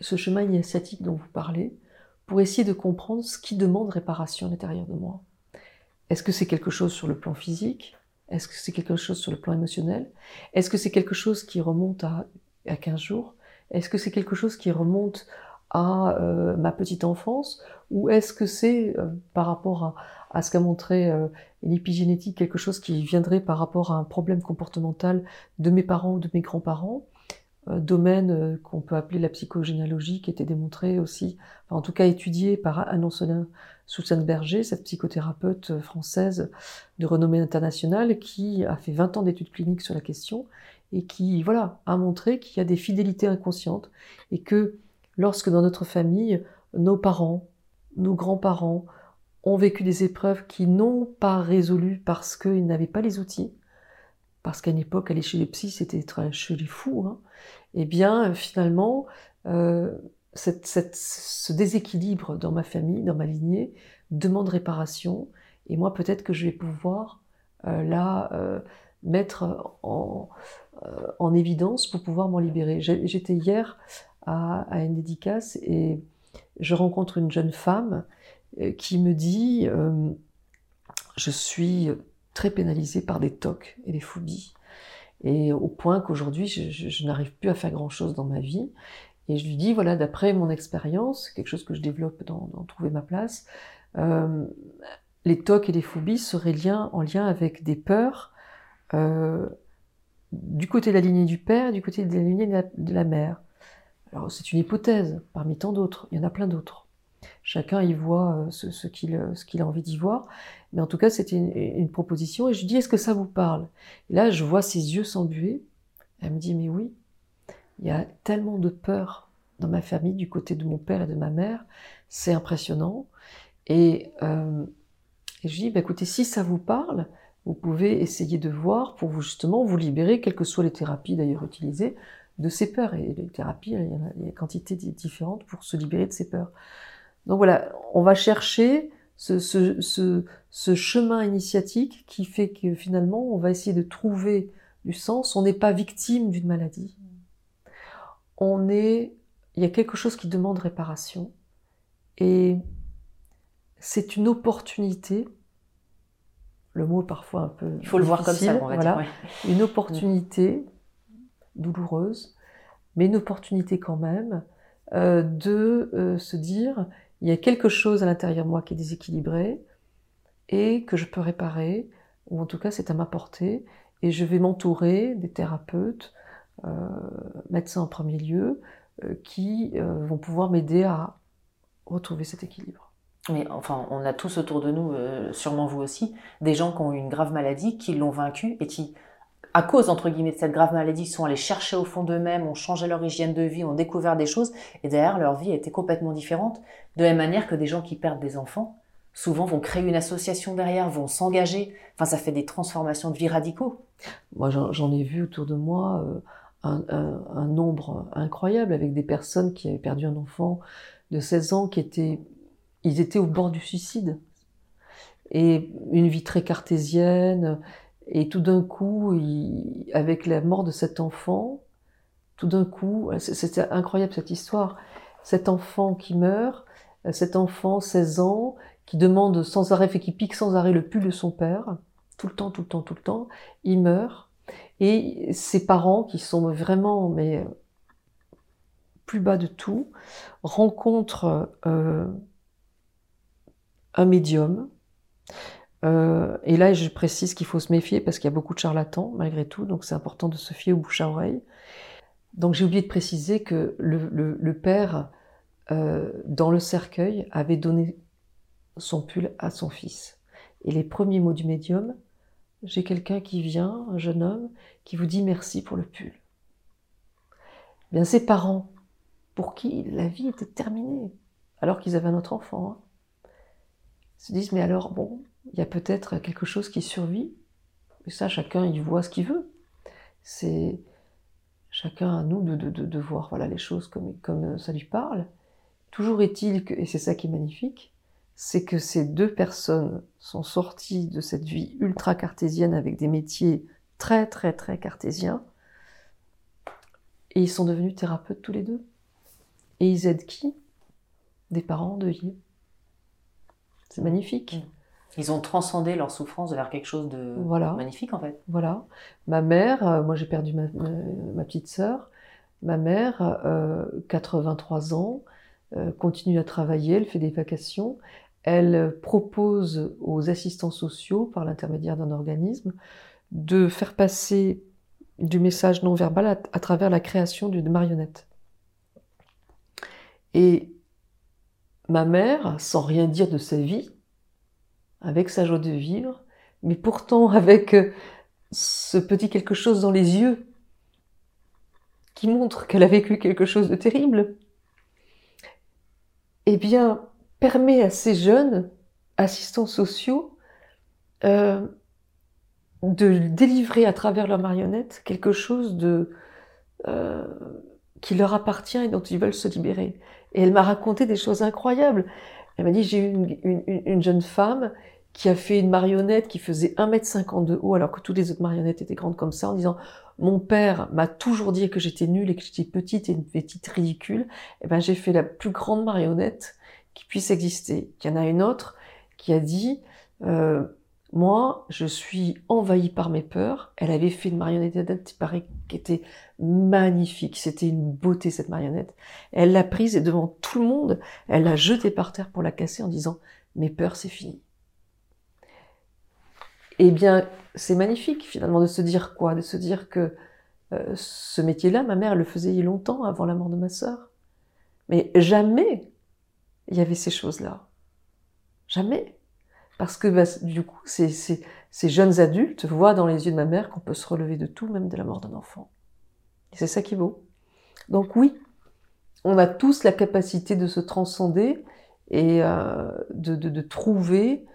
ce chemin initiatique dont vous parlez, pour essayer de comprendre ce qui demande réparation à l'intérieur de moi. Est-ce que c'est quelque chose sur le plan physique? Est-ce que c'est quelque chose sur le plan émotionnel? Est-ce que c'est quelque chose qui remonte à, à 15 jours? Est-ce que c'est quelque chose qui remonte à euh, ma petite enfance? Ou est-ce que c'est euh, par rapport à, ce qu'a montré euh, l'épigénétique, quelque chose qui viendrait par rapport à un problème comportemental de mes parents ou de mes grands-parents? Domaine qu'on peut appeler la psychogénéalogie, qui était démontré aussi, en tout cas étudié par Anne-Ancelin Berger, cette psychothérapeute française de renommée internationale qui a fait 20 ans d'études cliniques sur la question et qui voilà, a montré qu'il y a des fidélités inconscientes et que lorsque dans notre famille, nos parents, nos grands-parents ont vécu des épreuves qui n'ont pas résolu parce qu'ils n'avaient pas les outils, parce qu'à une époque, aller chez les psys, c'était chez les fous, hein, eh bien, finalement, euh, ce déséquilibre dans ma famille, dans ma lignée, demande réparation. Et moi, peut-être que je vais pouvoir euh, euh, mettre euh, en, évidence pour pouvoir m'en libérer. J'étais hier à, une dédicace et je rencontre une jeune femme qui me dit Je suis très pénalisée par des tocs et des phobies. Et au point qu'aujourd'hui, je n'arrive plus à faire grand-chose dans ma vie. Et je lui dis, voilà, d'après mon expérience, quelque chose que je développe dans, Trouver ma place, euh, les tocs et les phobies seraient en lien avec des peurs euh, du côté de la lignée du père et du côté de la lignée de la, mère. Alors c'est une hypothèse parmi tant d'autres, il y en a plein d'autres. Chacun y voit euh, ce, ce qu'il a envie d'y voir. Mais en tout cas, c'était une, proposition. Et je lui dis, est-ce que ça vous parle? Et là, je vois ses yeux s'embuer. Elle me dit, mais oui, il y a tellement de peur dans ma famille, du côté de mon père et de ma mère, c'est impressionnant. Et, euh, je dis, bah, écoutez, si ça vous parle, vous pouvez essayer de voir pour vous justement vous libérer, quelles que soient les thérapies d'ailleurs utilisées, de ces peurs. Et les thérapies, il y a, il y a quantité différentes pour se libérer de ces peurs. Donc voilà, on va chercher ce, ce, ce, ce, chemin initiatique qui fait que finalement, on va essayer de trouver du sens. On n'est pas victime d'une maladie on est, il y a quelque chose qui demande réparation. Et c'est une opportunité le mot est parfois un peu. Il faut le voir comme ça, on va voilà. dire. ouais. Une opportunité douloureuse, mais une opportunité quand même euh, de euh, se dire il y a quelque chose à l'intérieur de moi qui est déséquilibré et que je peux réparer, ou en tout cas c'est à ma portée, et je vais m'entourer des thérapeutes, euh, médecins en premier lieu, euh, qui euh, vont pouvoir m'aider à retrouver cet équilibre. Mais enfin, on a tous autour de nous, sûrement vous aussi, des gens qui ont eu une grave maladie, qui l'ont vaincue et qui, à cause entre guillemets de cette grave maladie, sont allés chercher au fond d'eux-mêmes, ont changé leur hygiène de vie, ont découvert des choses et derrière leur vie a été complètement différente. De la même manière que des gens qui perdent des enfants, souvent vont créer une association derrière, vont s'engager. Enfin, ça fait des transformations de vie radicaux. Moi, j'en ai vu autour de moi euh, un, un- un nombre incroyable avec des personnes qui avaient perdu un enfant de 16 ans, qui étaient, ils étaient au bord du suicide. Et une vie très cartésienne. Et tout d'un coup, avec la mort de cet enfant, tout d'un coup, c'est- incroyable cette histoire. Cet enfant qui meurt, cet enfant, 16 ans, qui demande sans arrêt, fait qui pique sans arrêt le pull de son père, tout le temps, tout le temps, tout le temps, il meurt. Et ses parents, qui sont vraiment mais, plus bas de tout, rencontrent euh, un médium. Euh, et là, je précise qu'il faut se méfier parce qu'il y a beaucoup de charlatans, malgré tout, donc c'est important de se fier aux bouche à oreille. Donc j'ai oublié de préciser que le père, euh, dans le cercueil, avait donné son pull à son fils. Et les premiers mots du médium, j'ai quelqu'un qui vient, un jeune homme, qui vous dit merci pour le pull. Eh Bien, ses parents, pour qui la vie était terminée, alors qu'ils avaient un autre enfant, hein, se disent mais alors bon, il y a peut-être quelque chose qui survit. Et ça, chacun y voit ce qu'il veut. C'est chacun à nous de, de, de, voir voilà les choses comme, comme ça lui parle. Toujours est-il que, et c'est ça qui est magnifique, c'est que ces deux personnes sont sorties de cette vie ultra cartésienne avec des métiers très très très cartésiens et ils sont devenus thérapeutes tous les deux. Et ils aident qui? Des parents de vie. C'est magnifique. Ils ont transcendé leur souffrance vers quelque chose de Voilà. magnifique en fait. Voilà. Ma mère, euh, moi j'ai perdu ma, ma- ma petite sœur. Ma mère, euh, 83 ans, euh, continue à travailler, elle fait des vacations. Elle propose aux assistants sociaux, par l'intermédiaire d'un organisme, de faire passer du message non verbal à, à travers la création d'une marionnette. Et ma mère, sans rien dire de sa vie, avec sa joie de vivre, mais pourtant avec euh, ce petit quelque chose dans les yeux qui montre qu'elle a vécu quelque chose de terrible, eh bien, permet à ces jeunes assistants sociaux euh, de délivrer à travers leur marionnette quelque chose euh, qui leur appartient et dont ils veulent se libérer. Et elle m'a raconté des choses incroyables. Elle m'a dit j'ai eu une jeune femme qui a fait une marionnette qui faisait 1m50 de haut alors que toutes les autres marionnettes étaient grandes comme ça en disant mon père m'a toujours dit que j'étais nulle et que j'étais petite et une petite ridicule. Et ben j'ai fait la plus grande marionnette qui puisse exister. Il y en a une autre qui a dit euh, moi, je suis envahie par mes peurs. Elle avait fait une marionnette paraît qui était magnifique. C'était une beauté cette marionnette. Elle l'a prise et devant tout le monde, elle l'a jetée par terre pour la casser en disant mes peurs, c'est fini. Eh bien, c'est magnifique finalement de se dire quoi? De se dire que euh, ce métier-là, ma mère le faisait y longtemps avant la mort de ma sœur. Mais jamais il y avait ces choses-là. Jamais. Parce que bah, du coup, ces, ces, jeunes adultes voient dans les yeux de ma mère qu'on peut se relever de tout, même de la mort d'un enfant. Et c'est ça qui est beau. Donc oui, on a tous la capacité de se transcender et euh, de, de, trouver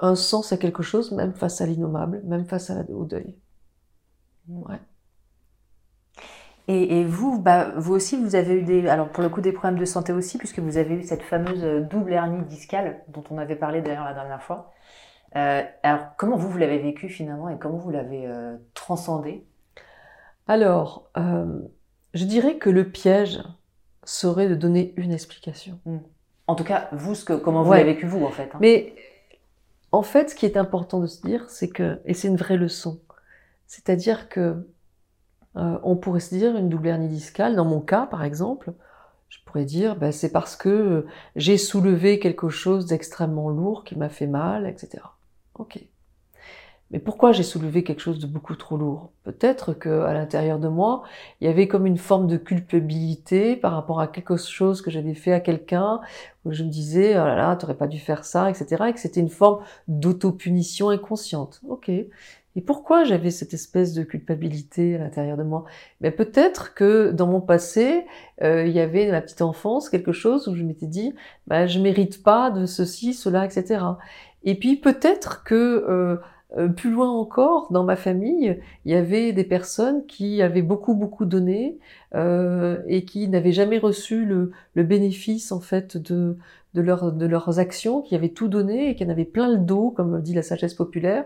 un sens à quelque chose, même face à l'innommable, même face à la- au deuil. Ouais. Et, et vous, bah, vous aussi, vous avez eu des, alors pour le coup des problèmes de santé aussi, puisque vous avez eu cette fameuse euh, double hernie discale dont on avait parlé d'ailleurs la dernière fois. Euh, alors comment vous, vous l'avez vécu finalement et comment vous l'avez euh, transcendé Alors, euh, je dirais que le piège serait de donner une explication. En tout cas, vous, ce que, comment vous Ouais. l'avez vécu vous en fait. hein? Mais En fait, ce qui est important de se dire, c'est que, et c'est une vraie leçon, c'est-à-dire que euh, on pourrait se dire une double hernie discale, dans mon cas par exemple, je pourrais dire ben, c'est parce que j'ai soulevé quelque chose d'extrêmement lourd qui m'a fait mal, etc. Ok. Mais pourquoi j'ai soulevé quelque chose de beaucoup trop lourd? Peut-être que à l'intérieur de moi, il y avait comme une forme de culpabilité par rapport à quelque chose que j'avais fait à quelqu'un, où je me disais oh là là, t'aurais pas dû faire ça, etc. Et que c'était une forme d'autopunition inconsciente. Ok. Et pourquoi j'avais cette espèce de culpabilité à l'intérieur de moi? Mais peut-être que dans mon passé, euh, il y avait dans ma petite enfance quelque chose où je m'étais dit, bah, je mérite pas de ceci, cela, etc. Et puis peut-être que euh, euh, plus loin encore, dans ma famille, il y avait des personnes qui avaient beaucoup beaucoup donné euh, et qui n'avaient jamais reçu le, le, bénéfice en fait de de, de leurs actions, qui avaient tout donné et qui en avaient plein le dos, comme dit la sagesse populaire,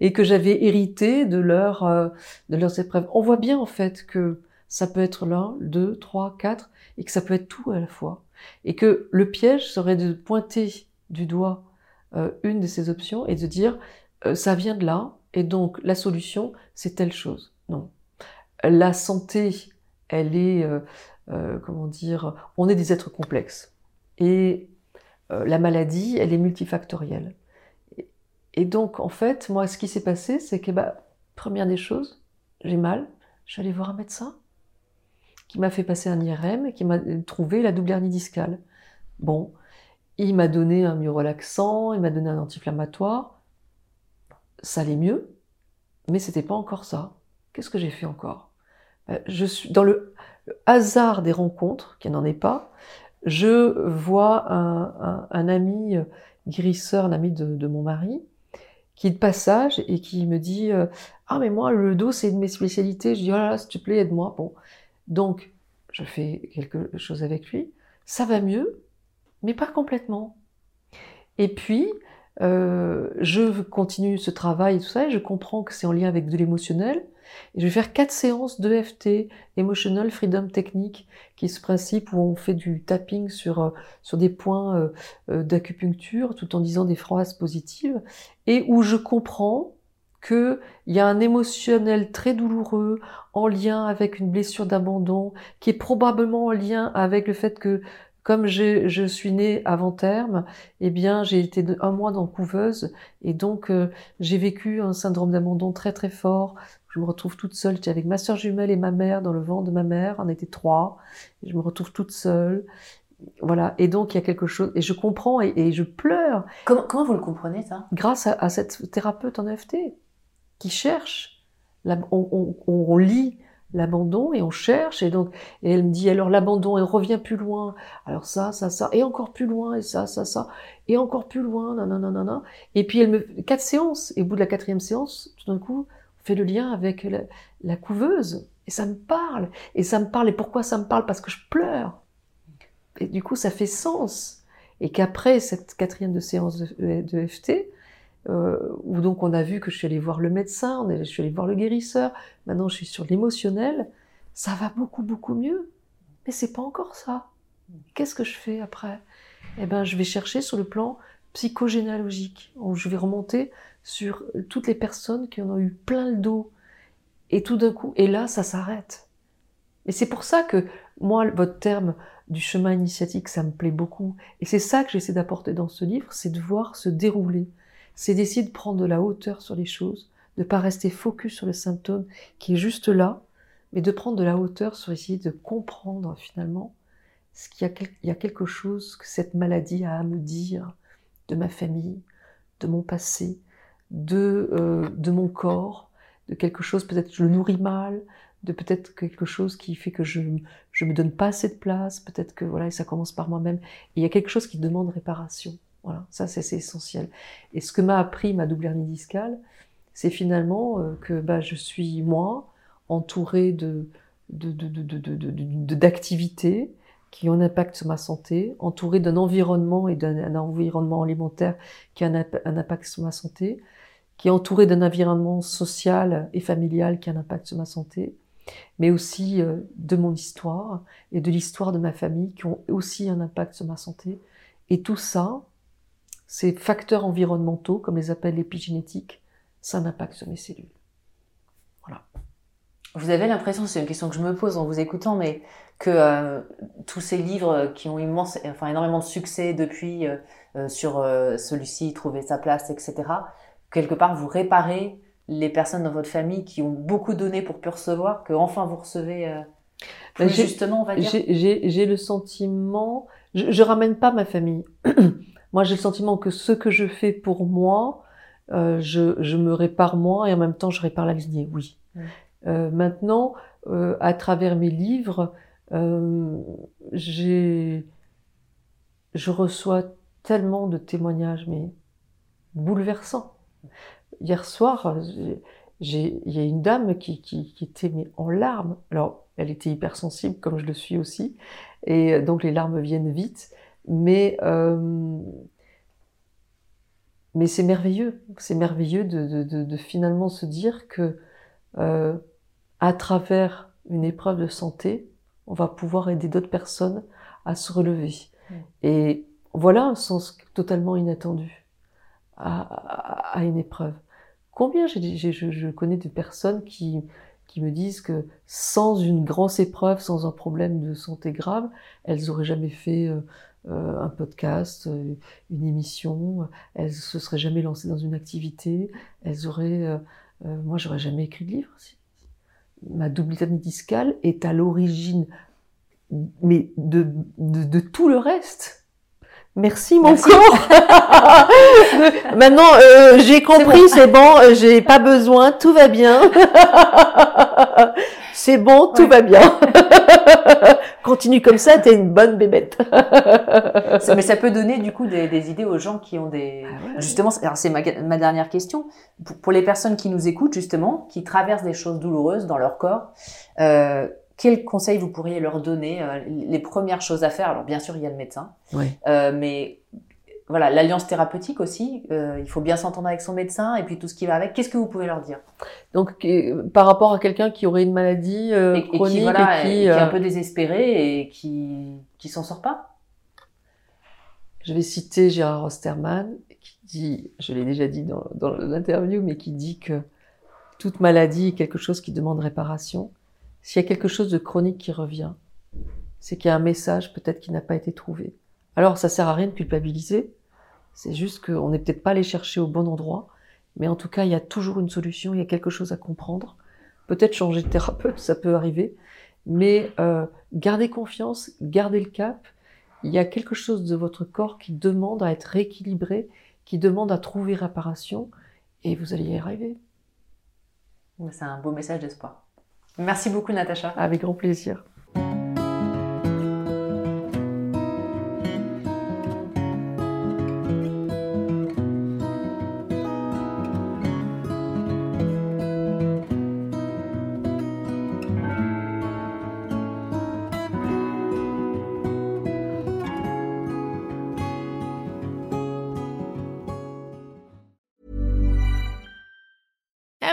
et que j'avais hérité de euh, de leurs épreuves. On voit bien en fait que ça peut être l'un, deux, trois, quatre, et que ça peut être tout à la fois, et que le piège serait de pointer du doigt euh, une de ces options et de dire euh, ça vient de là, et donc la solution, c'est telle chose. Non. La santé, elle est, euh, euh, comment dire, on est des êtres complexes. Et la maladie, elle est multifactorielle. Et, donc, en fait, moi, ce qui s'est passé, c'est que, bah, première des choses, j'ai mal, je suis allée voir un médecin qui m'a fait passer un IRM, qui m'a trouvé la double hernie discale. Bon, il m'a donné un myorelaxant, il m'a donné un anti-inflammatoire ça allait mieux, mais c'était pas encore ça. Qu'est-ce que j'ai fait encore? Euh, Je suis dans le, hasard des rencontres, qui n'en est pas. Je vois un, ami guérisseur, un ami de, mon mari, qui est de passage et qui me dit euh, Ah, mais moi, le dos, c'est une de mes spécialités. Je dis Oh là là, s'il te plaît, aide-moi. Bon. Donc, je fais quelque chose avec lui. Ça va mieux, mais pas complètement. Et puis, euh, je continue ce travail et tout ça, et je comprends que c'est en lien avec de l'émotionnel. Je vais faire quatre séances d'EFT, Emotional Freedom Technique, qui est ce principe où on fait du tapping sur, euh, sur des points euh, d'acupuncture tout en disant des phrases positives, et où je comprends qu'il y a un émotionnel très douloureux en lien avec une blessure d'abandon, qui est probablement en lien avec le fait que comme je, suis née avant terme, eh bien j'ai été un mois dans couveuse et donc euh, j'ai vécu un syndrome d'abandon très très fort. Je me retrouve toute seule. J'étais avec ma soeur jumelle et ma mère dans le ventre de ma mère. On était trois. je me retrouve toute seule. Voilà. Et donc il y a quelque chose et je comprends et, je pleure. Comment, comment, vous le comprenez ça? Grâce à, cette thérapeute en EFT qui cherche. on, on, on lit l'abandon et on cherche et donc et elle me dit alors l'abandon elle revient plus loin. Alors ça ça ça et encore plus loin et ça ça ça et encore plus loin non non non non et puis elle me quatre séances et au bout de la quatrième séance tout d'un coup on fait le lien avec la, couveuse. Et ça me parle et ça me parle et pourquoi ça me parle? Parce que je pleure. Et du coup ça fait sens. Et qu'après cette quatrième de séance de, de FT euh, où donc on a vu que je suis allée voir le médecin, je suis allée voir le guérisseur, maintenant je suis sur l'émotionnel, ça va beaucoup beaucoup mieux. Mais c'est pas encore ça. Qu'est-ce que je fais après? Eh ben, je vais chercher sur le plan psychogénéalogique, où je vais remonter sur toutes les personnes qui en ont eu plein le dos. Et tout d'un coup, et là, ça s'arrête. Et c'est pour ça que moi, votre terme du chemin initiatique, ça me plaît beaucoup. Et c'est ça que j'essaie d'apporter dans ce livre, c'est de voir se dérouler c'est d'essayer de prendre de la hauteur sur les choses, de ne pas rester focus sur le symptôme qui est juste là, mais de prendre de la hauteur sur essayer de comprendre finalement ce qu'il y, a, quelque chose que cette maladie a à me dire de ma famille, de mon passé, de, euh, de mon corps, de quelque chose, peut-être que je le nourris mal, de peut-être quelque chose qui fait que je ne me donne pas assez de place, peut-être que voilà, et ça commence par moi-même. Il y a quelque chose qui demande réparation. Voilà, ça c'est essentiel. Et ce que m'a appris ma double hernie discale, c'est finalement euh, que bah, je suis moi, entourée de, d'activités qui ont un impact sur ma santé, entourée d'un environnement et d'un environnement alimentaire qui a un, impact sur ma santé, qui est entourée d'un environnement social et familial qui a un impact sur ma santé, mais aussi euh, de mon histoire et de l'histoire de ma famille qui ont aussi un impact sur ma santé. Et tout ça, ces facteurs environnementaux, comme les appelle l'épigénétique, ça un impact sur mes cellules. Voilà. Vous avez l'impression, c'est une question que je me pose en vous écoutant, mais que euh, tous ces livres qui ont immense, enfin énormément de succès depuis euh, euh, sur celui-ci, trouver sa place, etc. Quelque part, vous réparez les personnes dans votre famille qui ont beaucoup donné pour percevoir, que enfin vous recevez ben, justement, on va dire. J'ai le sentiment, je, je ramène pas ma famille. moi, j'ai le sentiment que ce que je fais pour moi, je, je, me répare moi et en même temps, je répare la lignée. Oui. maintenant, à travers mes livres, euh, j'ai, je reçois tellement de témoignages, mais bouleversants. Hier soir, il y a une dame qui, qui, qui était mais en larmes. Alors, elle était hypersensible, comme je le suis aussi, et donc les larmes viennent vite. Mais euh, mais c'est merveilleux, c'est merveilleux de, de, de, de, finalement se dire que euh, à travers une épreuve de santé, on va pouvoir aider d'autres personnes à se relever. Mm. Et voilà un sens totalement inattendu à, une épreuve. Combien je, connais de personnes qui, qui me disent que sans une grosse épreuve, sans un problème de santé grave, elles auraient jamais fait euh, euh, un podcast, euh, une émission, elles se seraient jamais lancées dans une activité, elles auraient, moi j'aurais jamais écrit de livre ma double discale est à l'origine mais de, de, tout le reste. Merci mon corps. Maintenant, euh, j'ai compris, c'est bon, euh, j'ai pas besoin, tout va bien. c'est bon, tout va bien. Continue comme ça, t'es une bonne bébête. mais ça peut donner du coup des, idées aux gens qui ont des. Ah justement, alors c'est ma, ma, dernière question pour, les personnes qui nous écoutent justement, qui traversent des choses douloureuses dans leur corps. Euh, quels conseils vous pourriez leur donner euh, Les premières choses à faire, alors bien sûr il y a le médecin, euh, mais voilà l'alliance thérapeutique aussi. Euh, il faut bien s'entendre avec son médecin et puis tout ce qui va avec. Qu'est-ce que vous pouvez leur dire? Donc par rapport à quelqu'un qui aurait une maladie chronique et, qui, et qui, est un peu désespéré et qui qui s'en sort pas? Je vais citer Gérard Osterman qui dit, je l'ai déjà dit dans, dans l'interview, mais qui dit que toute maladie est quelque chose qui demande réparation s'il y a quelque chose de chronique qui revient, c'est qu'il y a un message peut-être qui n'a pas été trouvé. Alors ça sert à rien de culpabiliser, c'est juste qu'on n'est peut-être pas allé chercher au bon endroit, mais en tout cas il y a toujours une solution, il y a quelque chose à comprendre. Peut-être changer de thérapeute, ça peut arriver, mais euh, gardez confiance, gardez le cap. Il y a quelque chose de votre corps qui demande à être rééquilibré, qui demande à trouver réparation, et vous allez y arriver. C'est un beau message d'espoir. Merci beaucoup, Natacha. Avec grand plaisir.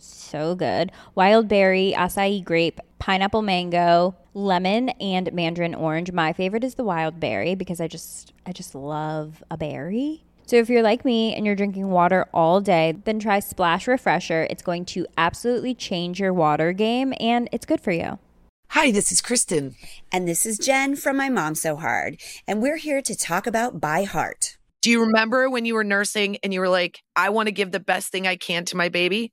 so good. Wild berry, acai grape, pineapple mango, lemon, and mandarin orange. My favorite is the wild berry because I just I just love a berry. So if you're like me and you're drinking water all day, then try Splash Refresher. It's going to absolutely change your water game and it's good for you. Hi, this is Kristen. And this is Jen from My Mom So Hard. And we're here to talk about By Heart. Do you remember when you were nursing and you were like, I want to give the best thing I can to my baby?